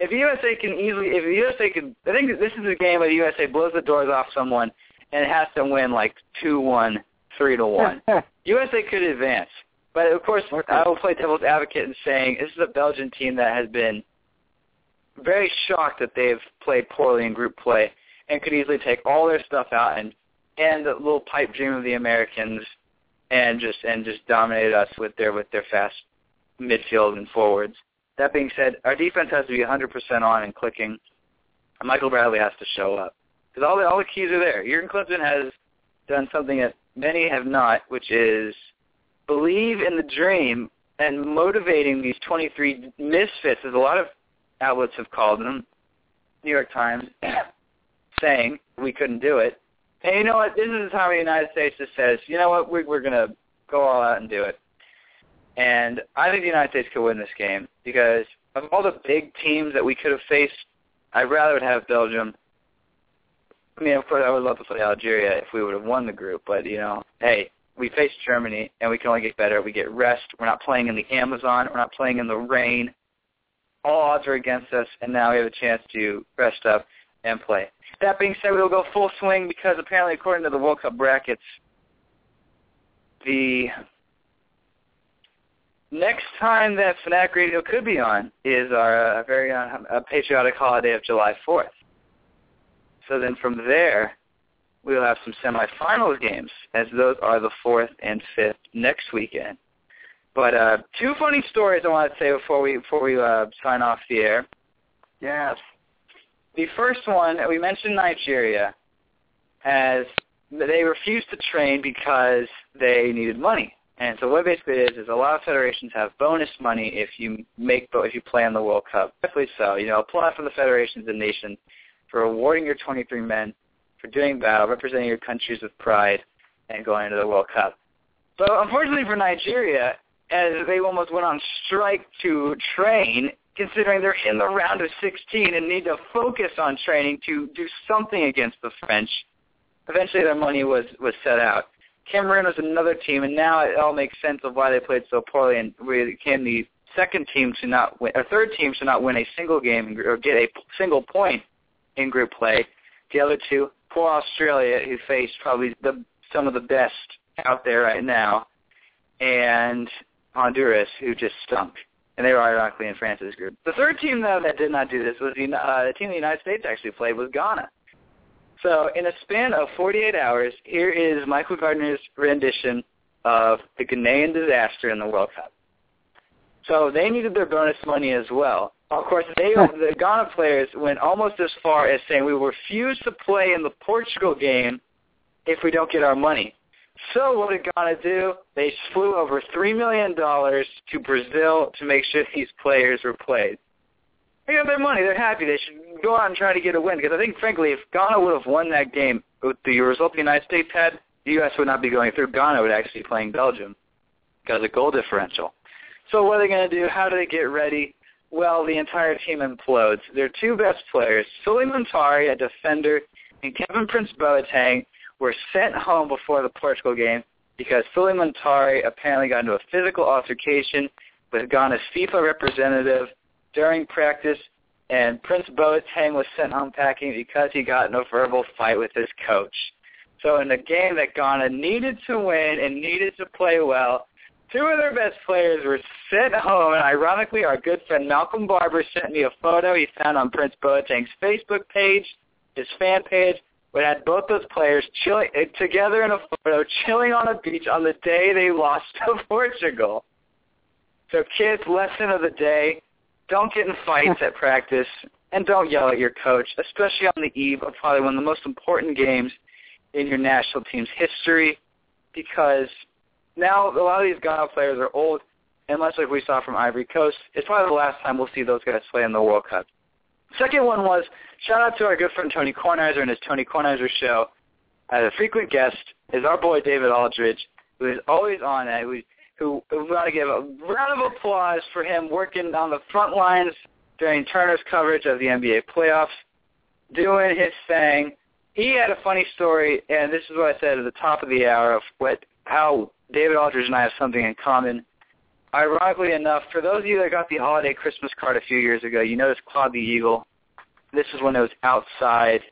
If USA can easily, if USA can, I think this is a game where USA blows the doors off someone and has to win like two one, three to one. USA could advance, but of course I will play devil's advocate in saying this is a Belgian team that has been very shocked that they've played poorly in group play and could easily take all their stuff out and and the little pipe dream of the Americans and just and just dominated us with their with their fast midfield and forwards. That being said, our defense has to be 100% on and clicking. Michael Bradley has to show up because all the all the keys are there. Jurgen Klinsmann has done something that many have not, which is believe in the dream and motivating these 23 misfits, as a lot of outlets have called them, New York Times, saying we couldn't do it. And you know what? This is how the United States just says, you know what? We're, we're going to go all out and do it. And I think the United States could win this game because of all the big teams that we could have faced, I'd rather have Belgium. I mean, of course, I would love to play Algeria if we would have won the group, but you know, hey, we faced Germany, and we can only get better. We get rest. We're not playing in the Amazon. We're not playing in the rain. All odds are against us, and now we have a chance to rest up and play. That being said, we'll go full swing because apparently, according to the World Cup brackets, the next time that Fanatic Radio could be on is our uh, very uh, patriotic holiday of July 4th. So then from there, we'll have some semifinals games, as those are the 4th and 5th next weekend. But uh, two funny stories I want to say before we before we uh, sign off the air. Yes. The first one we mentioned Nigeria, as they refused to train because they needed money. And so what basically is is a lot of federations have bonus money if you make if you play in the World Cup. Definitely so. You know, apply for the federations and nations for awarding your 23 men for doing battle, representing your countries with pride, and going into the World Cup. So unfortunately for Nigeria, as they almost went on strike to train, considering they're in the round of 16 and need to focus on training to do something against the French, eventually their money was was set out. Cameroon was another team, and now it all makes sense of why they played so poorly and we became the second team to not win, or third team to not win a single game or get a single point in group play. The other two, poor Australia, who faced probably the some of the best out there right now, and Honduras, who just stunk. And they were ironically in France's group. The third team, though, that did not do this was the, uh, the team the United States actually played was Ghana. So in a span of 48 hours, here is Michael Gardner's rendition of the Ghanaian disaster in the World Cup. So they needed their bonus money as well. Of course, they the Ghana players went almost as far as saying we refuse to play in the Portugal game if we don't get our money. So what did Ghana do? They flew over $3 million to Brazil to make sure these players were played. They got their money. They're happy. They should go out and try to get a win. Because I think, frankly, if Ghana would have won that game with the result the United States had, the U.S. would not be going through. Ghana would actually be playing Belgium because of the goal differential. So what are they going to do? How do they get ready? Well, the entire team implodes. Their two best players, Sulley Muntari, a defender, and Kevin Prince Boateng, were sent home before the Portugal game because Sulley Muntari apparently got into a physical altercation with Ghana's FIFA representative during practice, and Prince Boateng was sent home packing because he got in a verbal fight with his coach. So in a game that Ghana needed to win and needed to play well, two of their best players were sent home, and ironically, our good friend Malcolm Barber sent me a photo he found on Prince Boateng's Facebook page, his fan page, we had both those players chilling eh, together in a photo, chilling on a beach on the day they lost to Portugal. So kids, lesson of the day, don't get in fights at practice and don't yell at your coach, especially on the eve of probably one of the most important games in your national team's history because now a lot of these Ghana players are old, and much like we saw from Ivory Coast, it's probably the last time we'll see those guys play in the World Cup. Second one was shout out to our good friend Tony Kornheiser and his Tony Kornheiser show. As a frequent guest is our boy David Aldridge, who is always on it. Who, who we want to give a round of applause for him working on the front lines during Turner's coverage of the NBA playoffs, doing his thing. He had a funny story, and this is what I said at the top of the hour of what how David Aldridge and I have something in common. Ironically enough, for those of you that got the holiday Christmas card a few years ago, you noticed Clawed the Eagle. This is when it was outside,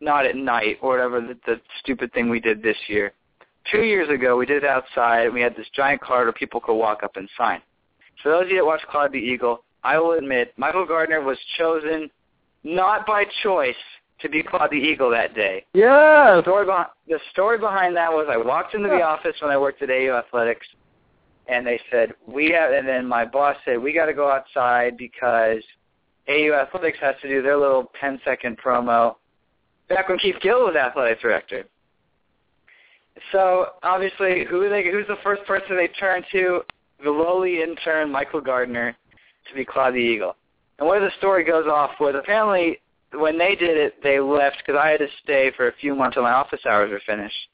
not at night or whatever the, the stupid thing we did this year. Two years ago, we did it outside, and we had this giant card where people could walk up and sign. For those of you that watched Clawed the Eagle, I will admit Michael Gardner was chosen not by choice to be Clawed the Eagle that day. Yeah. The story, behind, the story behind that was I walked into the office when I worked at AU Athletics, and they said we have, and then my boss said we got to go outside because AU Athletics has to do their little 10 second promo. Back when Keith Gill was athletic director. So obviously, who they, who's the first person they turn to? The lowly intern Michael Gardner to be Clawed the Eagle. And where the story goes off was apparently when they did it, they left because I had to stay for a few months until my office hours were finished.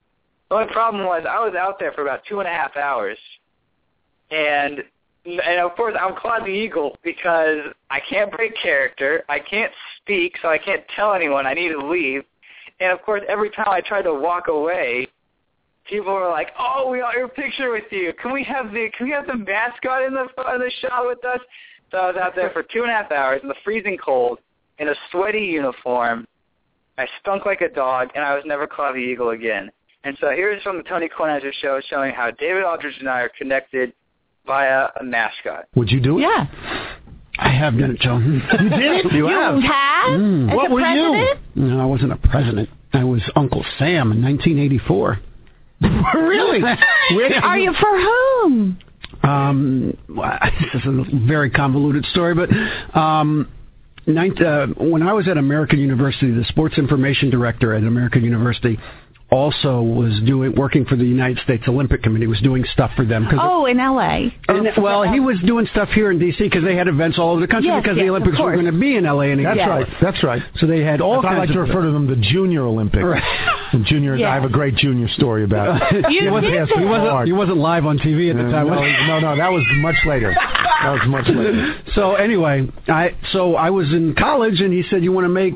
The only problem was I was out there for about two and a half hours, and and of course I'm Clawed the Eagle because I can't break character, I can't speak, so I can't tell anyone I need to leave, and of course every time I tried to walk away, people were like, "Oh, we want your picture with you. Can we have the Can we have the mascot in the in the shot with us?" So I was out there for two and a half hours in the freezing cold in a sweaty uniform. I stunk like a dog, and I was never Clawed the Eagle again. And so here's from the Tony Kornheiser show showing how David Aldridge and I are connected via a mascot. Would you do it? Yeah. I have done it, Joe. You did? You, have. have? Mm. As What a were president? you? No, I wasn't a president. I was Uncle Sam in 1984. really? Where Are you for whom? Um, well, this is a very convoluted story, but um, ninth, uh, when I was at American University, the sports information director at American University also was doing working for the United States Olympic Committee. Was doing stuff for them. 'cause- Oh, in L.A. and, well, he was doing stuff here in D.C. because they had events all over the country Yes, because yes, the Olympics were course. going to be in L.A. and That's Yes. right. That's right. So they had all I kinds like to refer to them the Junior Olympics. Right. And junior, Yeah. I have a great junior story about. You he wasn't, did asking that. He wasn't, he wasn't live on TV at the time. no, no, no, that was much later. That was much later. So anyway, I so I was in college, and he said, "You want to make."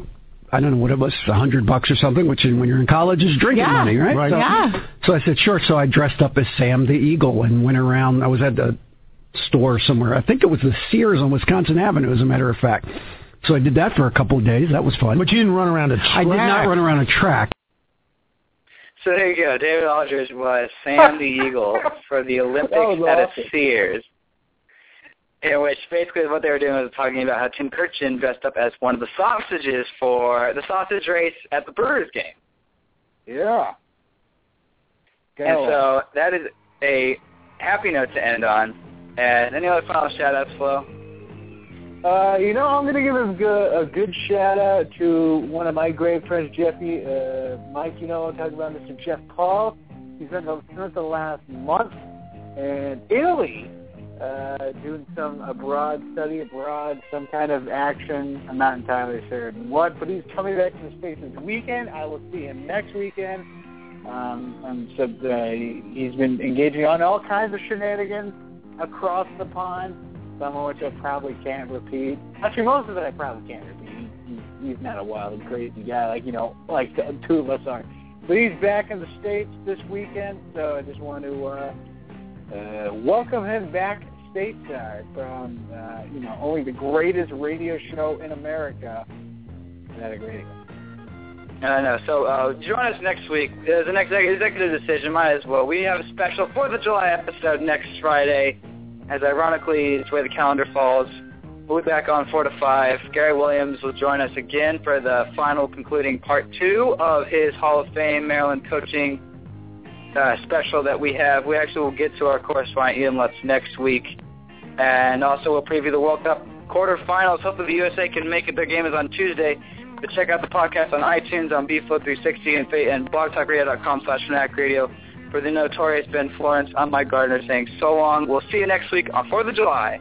I don't know what it was, a hundred bucks or something, which when you're in college is drinking Yeah. money, right? Right. So, Yeah. so I said, sure. So I dressed up as Sam the Eagle and went around. I was at the store somewhere. I think it was the Sears on Wisconsin Avenue, as a matter of fact. So I did that for a couple of days. That was fun. But you didn't run around a track. I did not run around a track. So there you go. David Aldridge was Sam the Eagle for the Olympics That at a. Sears. In which basically what they were doing was talking about how Tim Kurkjian dressed up as one of the sausages for the sausage race at the Brewers game. Yeah. And Go. so that is a happy note to end on. And any other final shout outs, Flo? Uh, you know, I'm gonna give a good, a good shout out to one of my great friends, Jeffy, uh, Mike. You know, I'm talking about Mr. Jeff Paul. He's been the, spent the last month in Italy, uh, doing some abroad study abroad, some kind of action. I'm not entirely sure what, but he's coming back to the states this weekend. I will see him next weekend. Um, and so uh, he's been engaging on all kinds of shenanigans across the pond some of which I probably can't repeat. Actually, most of it I probably can't repeat. He, he, he's not a wild and crazy guy like you know, like the two of us are. But he's back in the states this weekend, so I just want to uh, uh, welcome him back stateside from uh, you know only the greatest radio show in America, Fanatic Radio. I know. So uh, join us next week. There's an executive, decision. Might as well. We have a special Fourth of July episode next Friday. As ironically, it's where the calendar falls. We'll be back on four to five. Gary Williams will join us again for the final concluding part two of his Hall of Fame Maryland coaching uh, special that we have. We actually will get to our correspondent Ian Lutz next week, and also we'll preview the World Cup quarterfinals. Hopefully, the USA can make it. Their game is on Tuesday. But check out the podcast on iTunes, on BFlow360, and, and blogtalkradio.com slash Fanatic Radio. For the notorious Ben Florence, I'm Mike Gardner saying so long. We'll see you next week on 4th of July.